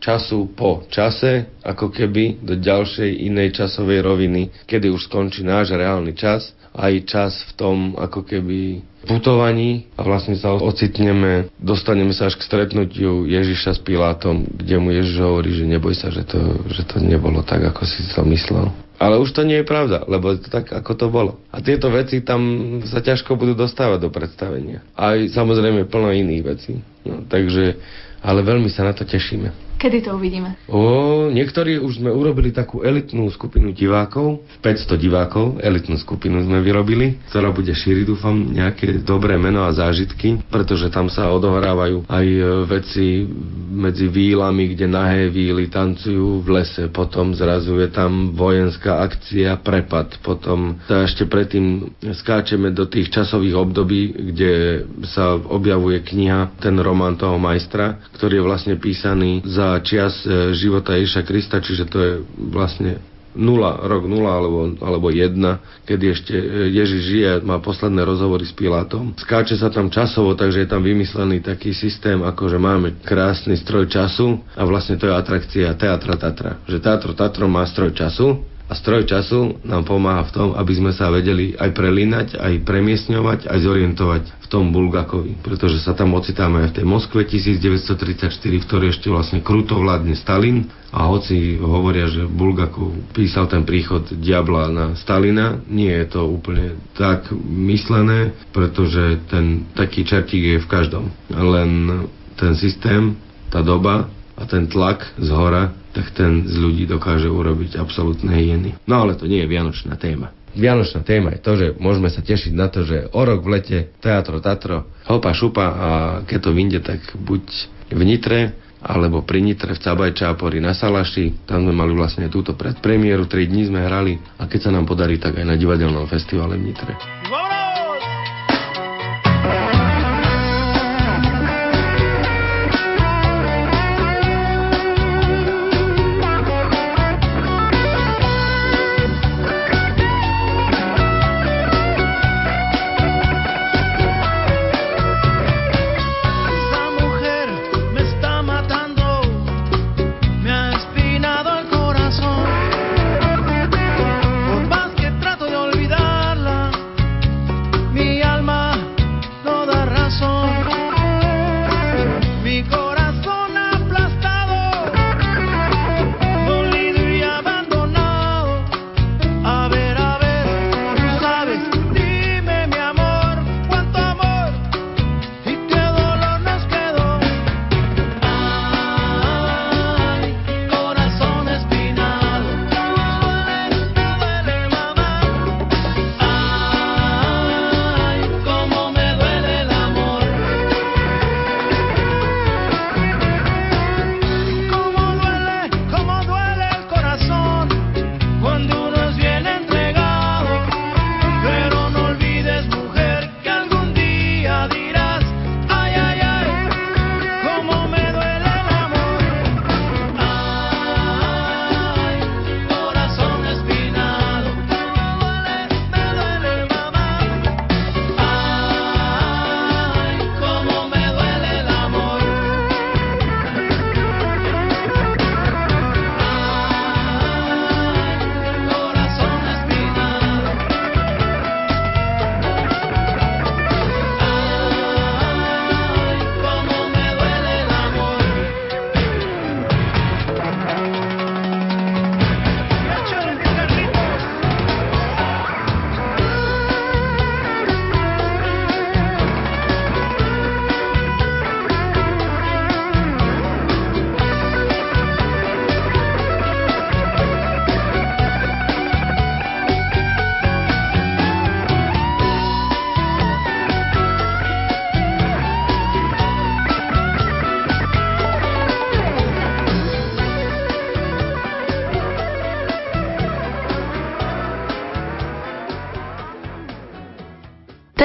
času po čase, ako keby do ďalšej inej časovej roviny, kedy už skončí náš reálny čas, aj čas v tom ako keby putovaní a vlastne sa ocitneme, dostaneme sa až k stretnutiu Ježiša s Pilátom, kde mu Ježiš hovorí, že neboj sa, že to, že to nebolo tak, ako si to myslel. Ale už to nie je pravda, lebo je to tak, ako to bolo. A tieto veci tam sa ťažko budú dostávať do predstavenia. Aj samozrejme plno iných vecí. No, takže, ale veľmi sa na to tešíme. Kedy to uvidíme? O, niektorí už sme urobili takú elitnú skupinu divákov, 500 divákov, elitnú skupinu sme vyrobili, ktorá bude šíriť, dúfam, nejaké dobré meno a zážitky, pretože tam sa odohrávajú aj e, veci medzi výlami, kde nahé víly tancujú v lese, potom zrazu je tam vojenská akcia, prepad, potom sa ešte predtým skáčeme do tých časových období, kde sa objavuje kniha, ten román toho majstra, ktorý je vlastne písaný za čias e, života Ježiša Krista, čiže to je vlastne nula, rok nula alebo, alebo jedna, kedy ešte e, Ježiš žije, má posledné rozhovory s Pilátom. Skáče sa tam časovo, takže je tam vymyslený taký systém, ako že máme krásny stroj času a vlastne to je atrakcia Teatra Tatra. Že Teatro Tatro má stroj času a stroj času nám pomáha v tom, aby sme sa vedeli aj prelínať, aj premiesňovať, aj zorientovať v tom Bulgakovi. Pretože sa tam ocitáme aj v tej Moskve 1934, v ktorej ešte vlastne kruto vládne Stalin a hoci hovoria, že Bulgakov písal ten príchod diabla na Stalina, nie je to úplne tak myslené, pretože ten taký čertík je v každom. Len ten systém, tá doba a ten tlak z hora tak ten z ľudí dokáže urobiť absolútne hyeny. No ale to nie je vianočná téma. Vianočná téma je to, že môžeme sa tešiť na to, že o rok v lete Teatro Tatro, hopa šupa a keď to vyjde, tak buď v Nitre, alebo pri Nitre v Cabajčápori na Salaši. Tam sme mali vlastne túto predpremiéru, 3 dní sme hrali a keď sa nám podarí, tak aj na divadelnom festivale v Nitre.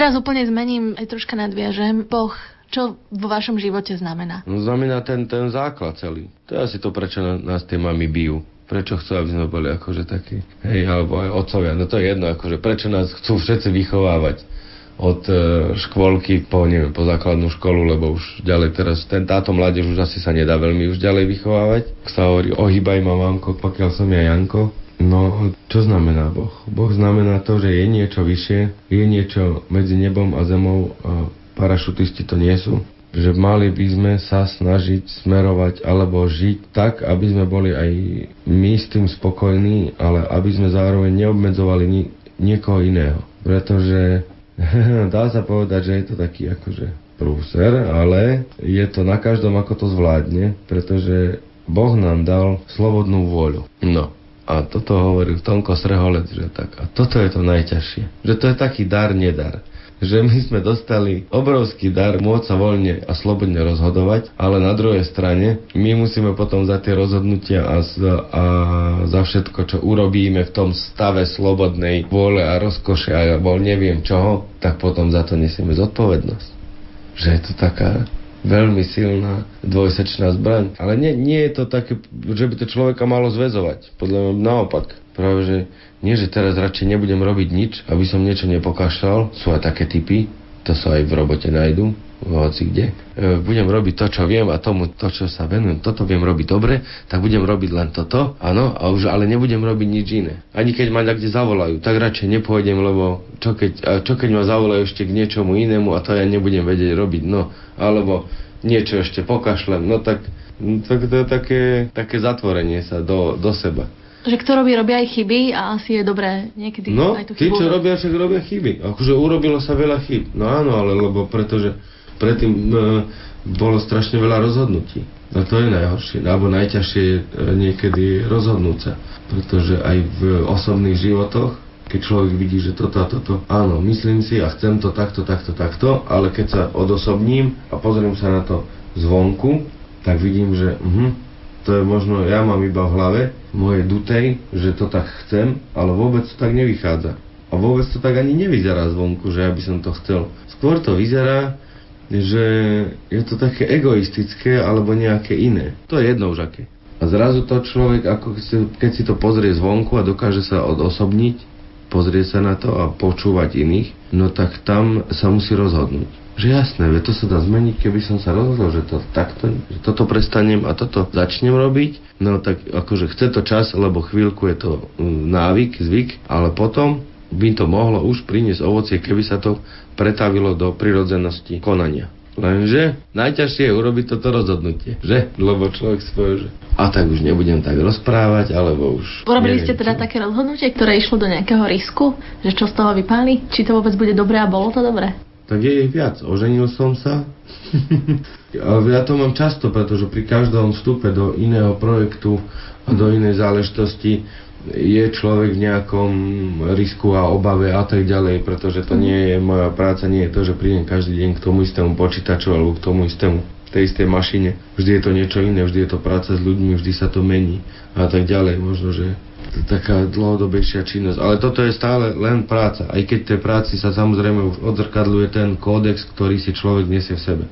Teraz úplne zmením, aj troška nadviažem. Boh čo vo vašom živote znamená? No, znamená ten, ten základ celý. To je asi to, prečo nás tie mami bijú. Prečo chcú, aby sme boli akože takí, hej, alebo aj otcovia. No to je jedno, akože prečo nás chcú všetci vychovávať od e, škôlky po, neviem, po základnú školu, lebo už ďalej teraz ten, táto mládež už asi sa nedá veľmi už ďalej vychovávať. Sa hovorí, ohýbaj ma mamko, pokiaľ som ja Janko. No, čo znamená Boh? Boh znamená to, že je niečo vyššie, je niečo medzi nebom a zemou a parašutisti to nie sú. Že mali by sme sa snažiť smerovať alebo žiť tak, aby sme boli aj my s tým spokojní, ale aby sme zároveň neobmedzovali ni- niekoho iného. Pretože dá sa povedať, že je to taký akože prúser, ale je to na každom, ako to zvládne, pretože Boh nám dal slobodnú vôľu. No, a toto hovoril Tonko Sreholec, že tak. A toto je to najťažšie. Že to je taký dar, nedar že my sme dostali obrovský dar môcť sa voľne a slobodne rozhodovať, ale na druhej strane my musíme potom za tie rozhodnutia a, za, a za všetko, čo urobíme v tom stave slobodnej vôle a rozkoše alebo neviem čoho, tak potom za to nesieme zodpovednosť. Že je to taká veľmi silná dvojsečná zbraň. Ale nie, nie je to také, že by to človeka malo zväzovať. Podľa mňa naopak. Práve, že nie, že teraz radšej nebudem robiť nič, aby som niečo nepokašľal. Sú aj také typy, to sa aj v robote nájdu, hoci kde. E, budem robiť to, čo viem a tomu, to, čo sa venujem, toto viem robiť dobre, tak budem robiť len toto, áno, a už ale nebudem robiť nič iné. Ani keď ma kde zavolajú, tak radšej nepôjdem, lebo čo keď, čo keď ma zavolajú ešte k niečomu inému a to ja nebudem vedieť robiť, no, alebo niečo ešte pokašlem, no tak, tak to je také, také zatvorenie sa do, do seba. Že kto robí, robia aj chyby a asi je dobré niekedy no, aj tú chybu. tí, čo robia, však robia chyby. Akože urobilo sa veľa chyb. No áno, ale lebo pretože predtým e, bolo strašne veľa rozhodnutí. A to je najhoršie, alebo najťažšie je e, niekedy rozhodnúť sa. Pretože aj v osobných životoch, keď človek vidí, že toto a toto, áno, myslím si a chcem to takto, takto, takto, ale keď sa odosobním a pozriem sa na to zvonku, tak vidím, že uh, to je možno, ja mám iba v hlave, moje dutej, že to tak chcem, ale vôbec to tak nevychádza. A vôbec to tak ani nevyzerá zvonku, že ja by som to chcel. Skôr to vyzerá, že je to také egoistické alebo nejaké iné. To je jedno už aké. A zrazu to človek, ako keď si to pozrie zvonku a dokáže sa odosobniť, pozrie sa na to a počúvať iných, no tak tam sa musí rozhodnúť že jasné, ve to sa dá zmeniť, keby som sa rozhodol, že to takto, že toto prestanem a toto začnem robiť, no tak akože chce to čas, lebo chvíľku je to mm, návyk, zvyk, ale potom by to mohlo už priniesť ovocie, keby sa to pretavilo do prirodzenosti konania. Lenže najťažšie je urobiť toto rozhodnutie, že? Lebo človek povie, že a tak už nebudem tak rozprávať, alebo už... Urobili ste teda čo? také rozhodnutie, ktoré išlo do nejakého risku, že čo z toho vypáli? Či to vôbec bude dobré a bolo to dobré? tak je ich viac. Oženil som sa. ja to mám často, pretože pri každom vstupe do iného projektu a do inej záležitosti je človek v nejakom risku a obave a tak ďalej, pretože to nie je moja práca, nie je to, že prídem každý deň k tomu istému počítaču alebo k tomu istému tej istej mašine. Vždy je to niečo iné, vždy je to práca s ľuďmi, vždy sa to mení a tak ďalej. Možno, že taká dlhodobejšia činnosť. Ale toto je stále len práca. Aj keď tej práci sa samozrejme už odzrkadluje ten kódex, ktorý si človek nesie v sebe.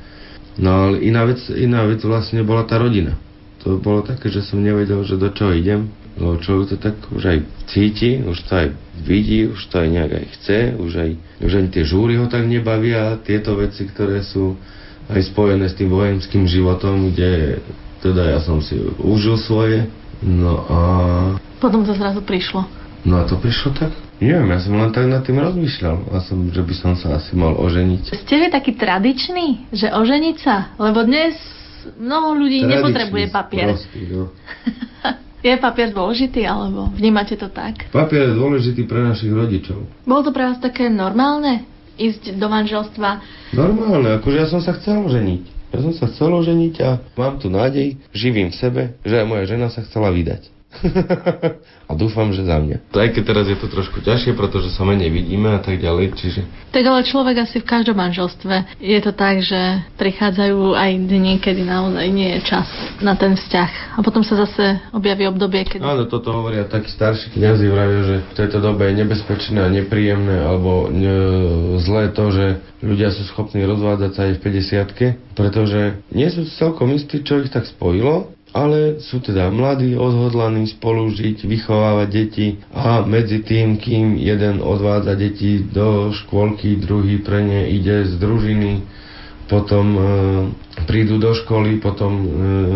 No ale iná vec, iná vec vlastne bola tá rodina. To bolo také, že som nevedel, že do čoho idem. Lebo človek to tak už aj cíti, už to aj vidí, už to aj nejak aj chce, už aj, už aj tie žúry ho tak nebavia, tieto veci, ktoré sú aj spojené s tým vojenským životom, kde teda ja som si užil svoje, no a potom to zrazu prišlo. No a to prišlo tak? Neviem, ja som len tak nad tým rozmýšľal. A som, že by som sa asi mal oženiť. Ste vy taký tradičný, že oženiť sa? Lebo dnes mnoho ľudí Tradičný, nepotrebuje papier. Prostý, no. je papier dôležitý, alebo vnímate to tak? Papier je dôležitý pre našich rodičov. Bolo to pre vás také normálne? Ísť do manželstva? Normálne, akože ja som sa chcel oženiť. Ja som sa chcel oženiť a mám tu nádej, živím v sebe, že aj moja žena sa chcela vydať. a dúfam, že za mňa. Aj keď teraz je to trošku ťažšie, pretože sa menej vidíme a tak ďalej, čiže... Tak ale človek asi v každom manželstve je to tak, že prichádzajú aj dni, kedy naozaj nie je čas na ten vzťah. A potom sa zase objaví obdobie, kedy... Áno, toto hovoria takí starší kniazy vravia, že v tejto dobe je nebezpečné a nepríjemné alebo ne, zlé to, že ľudia sú schopní rozvádzať sa aj v 50 pretože nie sú celkom istí, čo ich tak spojilo ale sú teda mladí, odhodlaní spolužiť, vychovávať deti a medzi tým, kým jeden odvádza deti do škôlky, druhý pre ne ide z družiny, potom e, prídu do školy, potom e,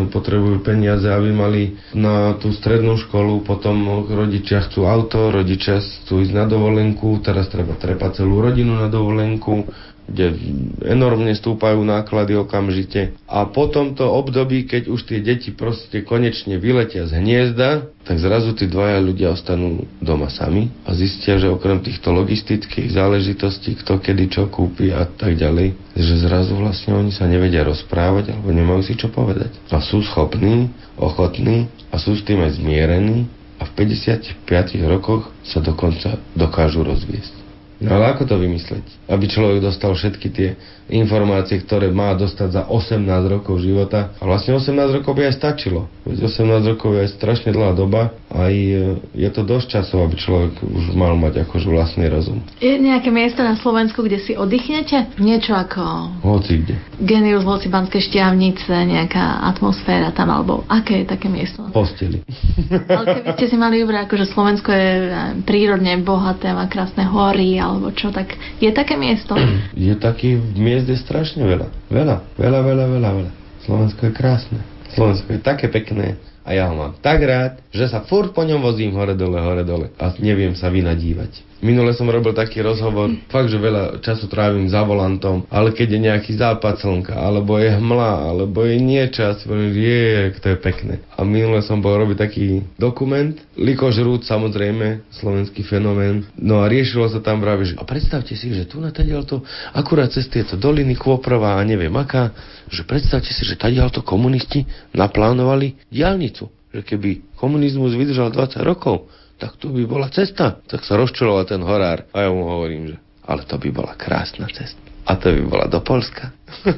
potrebujú peniaze, aby mali na tú strednú školu, potom rodičia chcú auto, rodičia chcú ísť na dovolenku, teraz treba trepať celú rodinu na dovolenku, kde enormne stúpajú náklady okamžite. A po tomto období, keď už tie deti proste konečne vyletia z hniezda, tak zrazu tí dvaja ľudia ostanú doma sami a zistia, že okrem týchto logistických záležitostí, kto kedy čo kúpi a tak ďalej, že zrazu vlastne oni sa nevedia rozprávať alebo nemajú si čo povedať. A sú schopní, ochotní a sú s tým aj zmierení a v 55 rokoch sa dokonca dokážu rozviesť. No ale ako to vymysleť? Aby človek dostal všetky tie informácie, ktoré má dostať za 18 rokov života. A vlastne 18 rokov by aj stačilo. Veď 18 rokov je aj strašne dlhá doba a e, je to dosť časov, aby človek už mal mať akože vlastný rozum. Je nejaké miesto na Slovensku, kde si oddychnete? Niečo ako... Hoci kde. Genius v Hocibanské šťavnice, nejaká atmosféra tam, alebo aké je také miesto? Posteli. Ale keby ste si mali ubrať, akože Slovensko je e, prírodne bohaté, má krásne hory, alebo čo, tak je také miesto? Je taký miest je strašne veľa. Veľa, veľa, veľa, veľa, veľa. Slovensko je krásne. Slovensko je také pekné a ja ho mám tak rád, že sa furt po ňom vozím hore dole, hore dole a neviem sa vynadívať. Minule som robil taký rozhovor, fakt, že veľa času trávim za volantom, ale keď je nejaký západ slnka, alebo je hmla, alebo je poviem, je, to je pekné. A minule som bol robiť taký dokument, Likožrút, samozrejme, slovenský fenomén. No a riešilo sa tam práve, že a predstavte si, že tu na to akurát cez tieto doliny Kôprova a neviem aká, že predstavte si, že to komunisti naplánovali diálnicu. Že keby komunizmus vydržal 20 rokov, tak tu by bola cesta. Tak sa rozčuloval ten horár. A ja mu hovorím, že ale to by bola krásna cesta. A to by bola do Polska.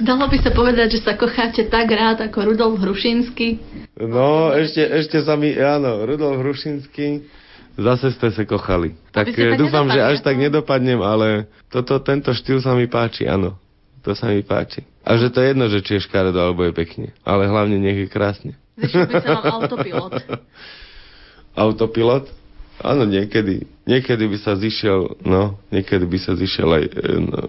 Dalo by sa povedať, že sa kocháte tak rád ako Rudolf Hrušinský? No, ešte, ešte sa mi, áno, Rudolf Hrušinský, zase ste sa kochali. Tak dúfam, že až tak nedopadnem, ale toto, tento štýl sa mi páči, áno. To sa mi páči. A že to je jedno, že či je škaredo alebo je pekne. Ale hlavne nech je krásne. Autopilot. autopilot. Áno, niekedy. Niekedy by sa zišiel, no, niekedy by sa zišiel aj e, no,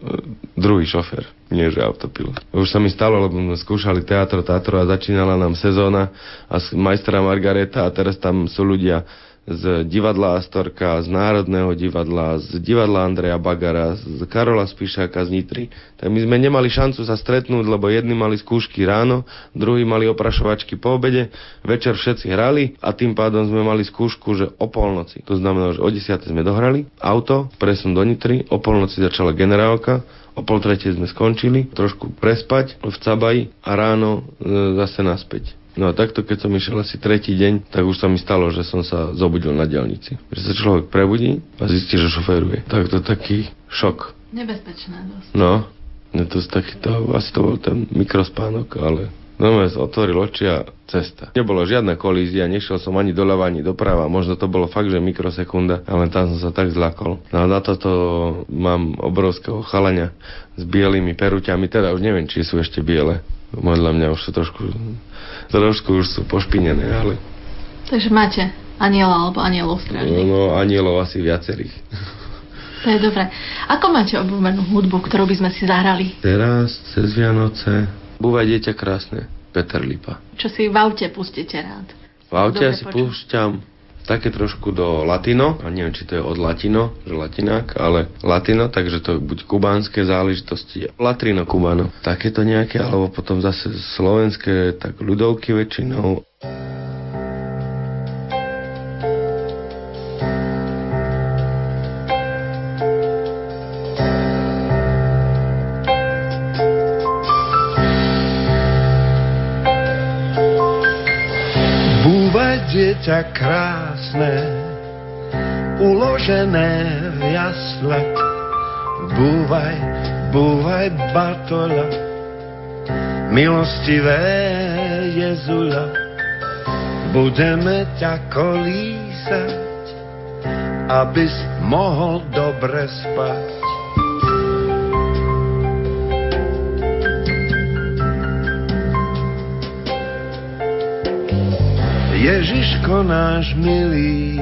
druhý šofer, nie že autopilot. Už sa mi stalo, lebo sme skúšali teatro, teatro a začínala nám sezóna a majstra Margareta a teraz tam sú ľudia z divadla Astorka, z Národného divadla, z divadla Andreja Bagara, z Karola Spišáka z Nitry. Tak my sme nemali šancu sa stretnúť, lebo jedni mali skúšky ráno, druhí mali oprašovačky po obede, večer všetci hrali a tým pádom sme mali skúšku, že o polnoci. To znamená, že o 10. sme dohrali auto, presun do Nitry, o polnoci začala generálka, o pol tretej sme skončili, trošku prespať v Cabaji a ráno e, zase naspäť. No a takto, keď som išiel asi tretí deň, tak už sa mi stalo, že som sa zobudil na dielnici. Že sa človek prebudí a zistí, že šoferuje. Tak to taký šok. Nebezpečné dosť. No, no to, taký, to, asi to bol ten mikrospánok, ale No otvoril oči a cesta. Nebolo žiadna kolízia, nešiel som ani doľava, ani doprava. Možno to bolo fakt, že mikrosekunda, ale tam som sa tak zlakol. No a na toto mám obrovského chalania s bielými peruťami, teda už neviem, či sú ešte biele. Podľa mňa už sú trošku trošku už sú pošpinené, ale... Takže máte aniela alebo anielov strážnych. No, anielov asi viacerých. To je dobré. Ako máte obľúbenú hudbu, ktorú by sme si zahrali? Teraz, cez Vianoce, Búvaj dieťa krásne, Peter Lipa. Čo si v aute pustíte rád? V aute si púšťam také trošku do latino, a neviem, či to je od latino, že latinák, ale latino, takže to buď kubánske záležitosti, latrino kubano, takéto nejaké, alebo potom zase slovenské, tak ľudovky väčšinou. Dieťa krásne, uložené v jasle. Búvaj, búvaj, Bartola, milostivé Jezula, budeme ťa kolísať, abys mohol dobre spať. Ježiško náš milý,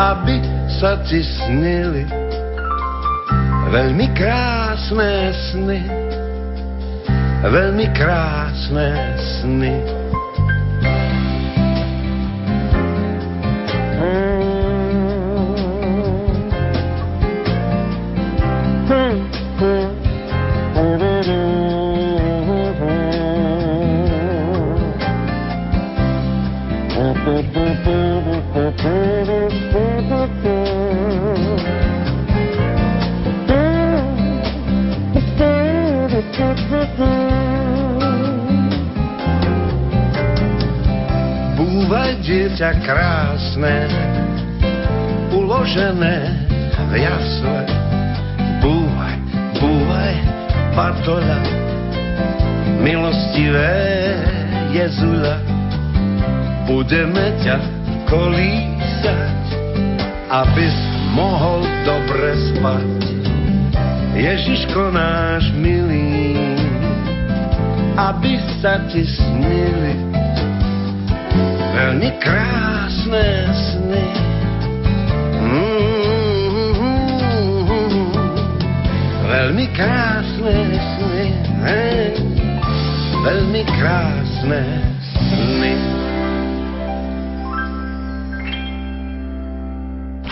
aby sa ti snili veľmi krásne sny, veľmi krásne sny. Krásne, uložené v jasle. Búvaj, búvaj, patola, milostivé Jezula, budeme ťa kolísať, abys mohol dobre spať. Ježiško náš milý, aby sa ti snili veľmi krásne sny. Mm-hmm. Veľmi krásne sny, hey, veľmi krásne sny.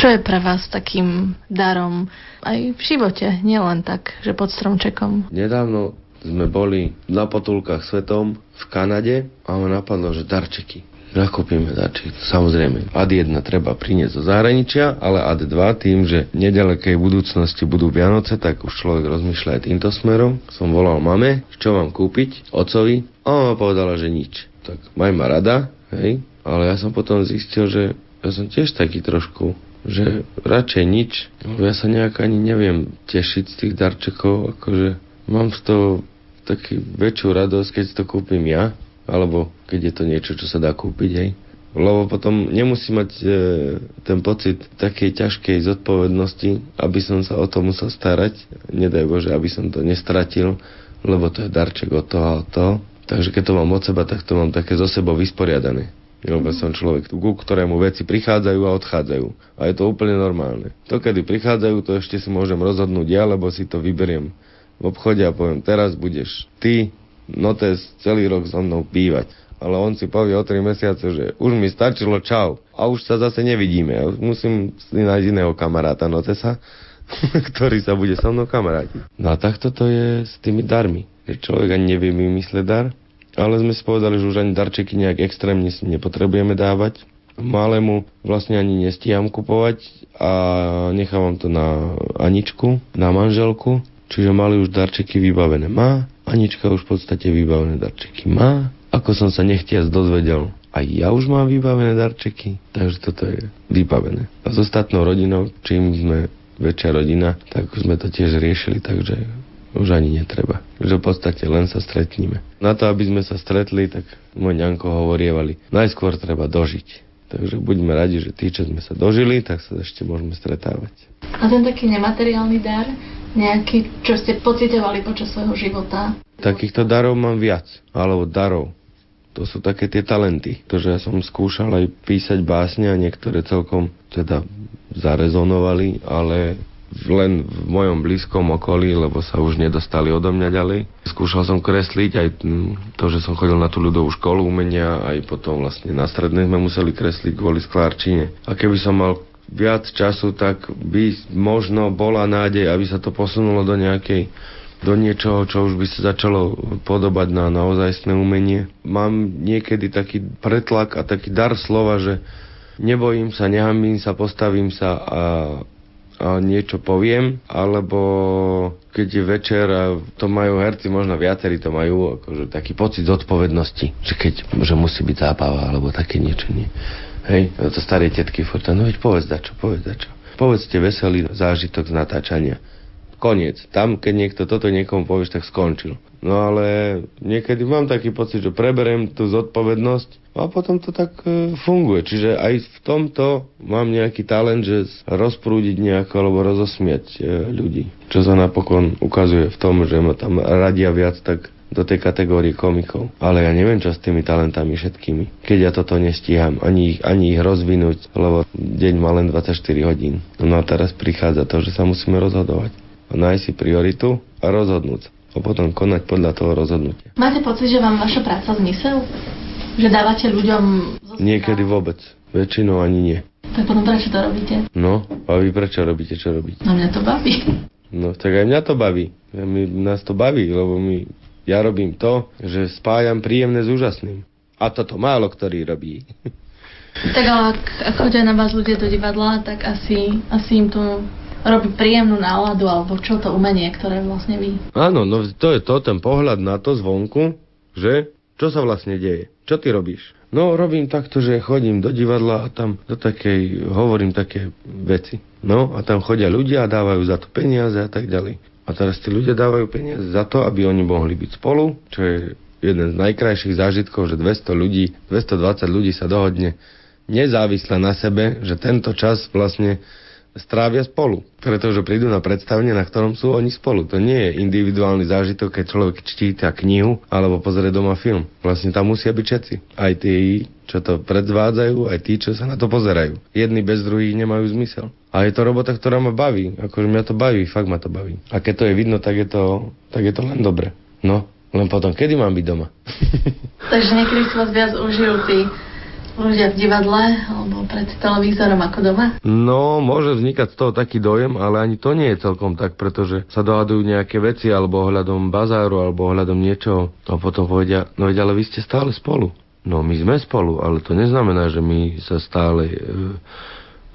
Čo je pre vás takým darom aj v živote, nielen tak, že pod stromčekom? Nedávno sme boli na potulkách svetom v Kanade a ma napadlo, že darčeky. Nakúpime darčeky. Samozrejme, AD1 treba priniesť zo zahraničia, ale AD2 tým, že v nedalekej budúcnosti budú Vianoce, tak už človek rozmýšľa aj týmto smerom. Som volal mame, čo mám kúpiť, ocovi, a mama povedala, že nič. Tak maj ma rada, hej, ale ja som potom zistil, že ja som tiež taký trošku že radšej nič, ja sa nejak ani neviem tešiť z tých darčekov, akože mám z toho taký väčšiu radosť, keď to kúpim ja, alebo keď je to niečo, čo sa dá kúpiť, hej. Lebo potom nemusí mať e, ten pocit takej ťažkej zodpovednosti, aby som sa o to musel starať. Nedaj Bože, aby som to nestratil, lebo to je darček od toho a od toho. Takže keď to mám od seba, tak to mám také zo sebou vysporiadané. Lebo som človek, ku ktorému veci prichádzajú a odchádzajú. A je to úplne normálne. To, kedy prichádzajú, to ešte si môžem rozhodnúť ja, lebo si to vyberiem v obchode a poviem, teraz budeš ty, notes, celý rok so mnou bývať. Ale on si povie o 3 mesiace, že už mi stačilo, čau. A už sa zase nevidíme. Musím si nájsť iného kamaráta Notesa, ktorý sa bude so mnou kamarátiť. No a takto to je s tými darmi. Že človek ani nevie vymysleť dar, ale sme si povedali, že už ani darčeky nejak extrémne si nepotrebujeme dávať. Malému vlastne ani nestíham kupovať a nechávam to na Aničku, na manželku, čiže mali už darčeky vybavené má, Anička už v podstate vybavené darčeky má. Ako som sa nechtiac dozvedel, aj ja už mám vybavené darčeky, takže toto je vybavené. A s ostatnou rodinou, čím sme väčšia rodina, tak sme to tiež riešili, takže už ani netreba. Že v podstate len sa stretníme. Na to, aby sme sa stretli, tak môj ňanko hovorievali, najskôr treba dožiť. Takže buďme radi, že tí, čo sme sa dožili, tak sa ešte môžeme stretávať. A ten taký nemateriálny dar, nejaký, čo ste pocitovali počas svojho života? Takýchto darov mám viac, alebo darov. To sú také tie talenty. To, že ja som skúšal aj písať básne a niektoré celkom teda zarezonovali, ale len v mojom blízkom okolí, lebo sa už nedostali odo mňa ďalej. Skúšal som kresliť aj to, že som chodil na tú ľudovú školu umenia, aj potom vlastne na strednej sme museli kresliť kvôli sklárčine. A keby som mal viac času, tak by možno bola nádej, aby sa to posunulo do nejakej do niečoho, čo už by sa začalo podobať na naozajstné umenie. Mám niekedy taký pretlak a taký dar slova, že nebojím sa, nehambím sa, postavím sa a a niečo poviem, alebo keď je večer a to majú herci, možno viacerí to majú, akože taký pocit zodpovednosti, že keď že musí byť zábava, alebo také niečo nie. Hej, to staré tetky furt, no veď povedz dačo, povedz dačo. Povedzte veselý zážitok z natáčania. Koniec. Tam, keď niekto toto niekomu povieš, tak skončil. No ale niekedy mám taký pocit, že preberiem tú zodpovednosť a potom to tak e, funguje. Čiže aj v tomto mám nejaký talent, že rozprúdiť nejako alebo rozosmiať e, ľudí. Čo sa napokon ukazuje v tom, že ma tam radia viac tak do tej kategórie komikov. Ale ja neviem, čo s tými talentami všetkými. Keď ja toto nestíham, ani ich, ani ich rozvinúť, lebo deň má len 24 hodín. No a teraz prichádza to, že sa musíme rozhodovať. A nájsť si prioritu a rozhodnúť a potom konať podľa toho rozhodnutia. Máte pocit, že vám vaša práca zmysel? Že dávate ľuďom... Niekedy vôbec. Väčšinou ani nie. Tak potom prečo to robíte? No, a vy prečo robíte, čo robíte? No mňa to baví. No, tak aj mňa to baví. My, nás to baví, lebo my, ja robím to, že spájam príjemné s úžasným. A toto málo ktorý robí. Tak ale ak, ak chodia na vás ľudia do divadla, tak asi, asi im to robí príjemnú náladu, alebo čo to umenie, ktoré vlastne vy... Áno, no to je to, ten pohľad na to zvonku, že čo sa vlastne deje, čo ty robíš. No, robím takto, že chodím do divadla a tam do takej, hovorím také veci. No, a tam chodia ľudia a dávajú za to peniaze a tak ďalej. A teraz tí ľudia dávajú peniaze za to, aby oni mohli byť spolu, čo je jeden z najkrajších zážitkov, že 200 ľudí, 220 ľudí sa dohodne nezávisle na sebe, že tento čas vlastne strávia spolu. Pretože prídu na predstavenie, na ktorom sú oni spolu. To nie je individuálny zážitok, keď človek číta knihu alebo pozrie doma film. Vlastne tam musia byť všetci. Aj tí, čo to predzvádzajú, aj tí, čo sa na to pozerajú. Jedni bez druhých nemajú zmysel. A je to robota, ktorá ma baví. Akože mňa to baví, fakt ma to baví. A keď to je vidno, tak je to, tak je to len dobre. No, len potom, kedy mám byť doma? Takže niekedy si vás viac užijú tí ľudia v divadle alebo pred televízorom ako doma? No, môže vznikať z toho taký dojem, ale ani to nie je celkom tak, pretože sa dohadujú nejaké veci alebo ohľadom bazáru alebo ohľadom niečoho a potom povedia, no veď, ale vy ste stále spolu. No, my sme spolu, ale to neznamená, že my sa stále e,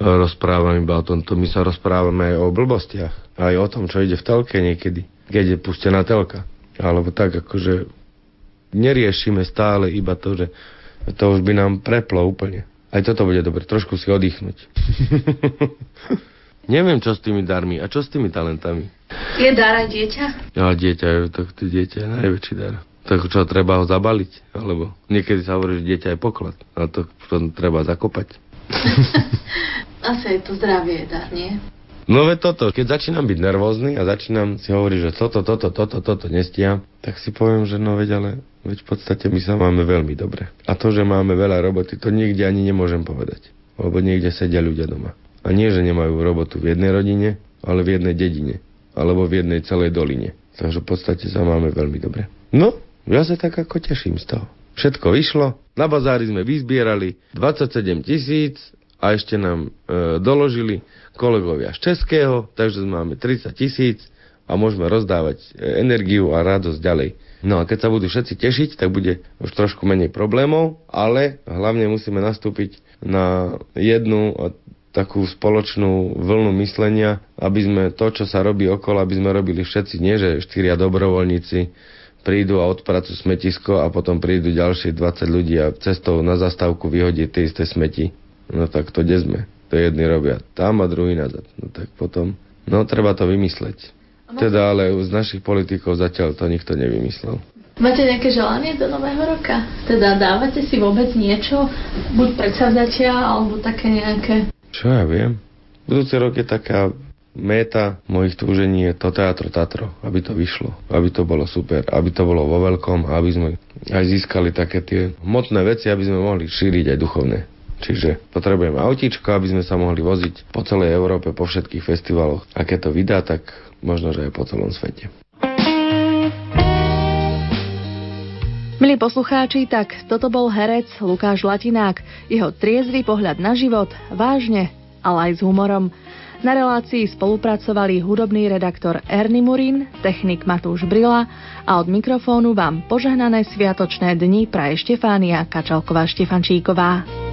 rozprávame iba o tomto. My sa rozprávame aj o blbostiach. Aj o tom, čo ide v telke niekedy, keď je pustená telka. Alebo tak, akože neriešime stále iba to, že to už by nám preplo úplne. Aj toto bude dobre, trošku si oddychnúť. Neviem, čo s tými darmi a čo s tými talentami. Je dar aj dieťa? Ja, dieťa je, to, to dieťa je najväčší dar. Tak čo, treba ho zabaliť? Alebo niekedy sa hovorí, že dieťa je poklad. A to potom treba zakopať. Asi je to zdravie dar, nie? No ve toto, keď začínam byť nervózny a začínam si hovoriť, že toto, toto, toto, toto nestíham, tak si poviem, že no veď ale veď v podstate my sa máme veľmi dobre. A to, že máme veľa roboty, to nikde ani nemôžem povedať. Lebo niekde sedia ľudia doma. A nie, že nemajú robotu v jednej rodine, ale v jednej dedine. Alebo v jednej celej doline. Takže v podstate sa máme veľmi dobre. No, ja sa tak ako teším z toho. Všetko vyšlo, na bazári sme vyzbierali 27 tisíc a ešte nám e, doložili, kolegovia z Českého, takže máme 30 tisíc a môžeme rozdávať e, energiu a radosť ďalej. No a keď sa budú všetci tešiť, tak bude už trošku menej problémov, ale hlavne musíme nastúpiť na jednu takú spoločnú vlnu myslenia, aby sme to, čo sa robí okolo, aby sme robili všetci, nie že štyria dobrovoľníci prídu a odpracujú smetisko a potom prídu ďalšie 20 ľudí a cestou na zastávku vyhodí tie isté smeti. No tak to kde sme? To jedni robia tam a druhý nazad. No tak potom, no treba to vymysleť. Teda ale z našich politikov zatiaľ to nikto nevymyslel. Máte nejaké želanie do nového roka? Teda dávate si vôbec niečo? Buď predsavzatia, alebo také nejaké... Čo ja viem? Budúci rok je taká méta mojich túžení je to teatro Tatro, aby to vyšlo, aby to bolo super, aby to bolo vo veľkom, aby sme aj získali také tie hmotné veci, aby sme mohli šíriť aj duchovné. Čiže potrebujeme autíčko, aby sme sa mohli voziť po celej Európe, po všetkých festivaloch. A keď to vydá, tak možno, že aj po celom svete. Milí poslucháči, tak toto bol herec Lukáš Latinák. Jeho triezvy pohľad na život, vážne, ale aj s humorom. Na relácii spolupracovali hudobný redaktor Ernie Murin, technik Matúš Brila a od mikrofónu vám požehnané sviatočné dni praje Štefánia Kačalková Štefančíková.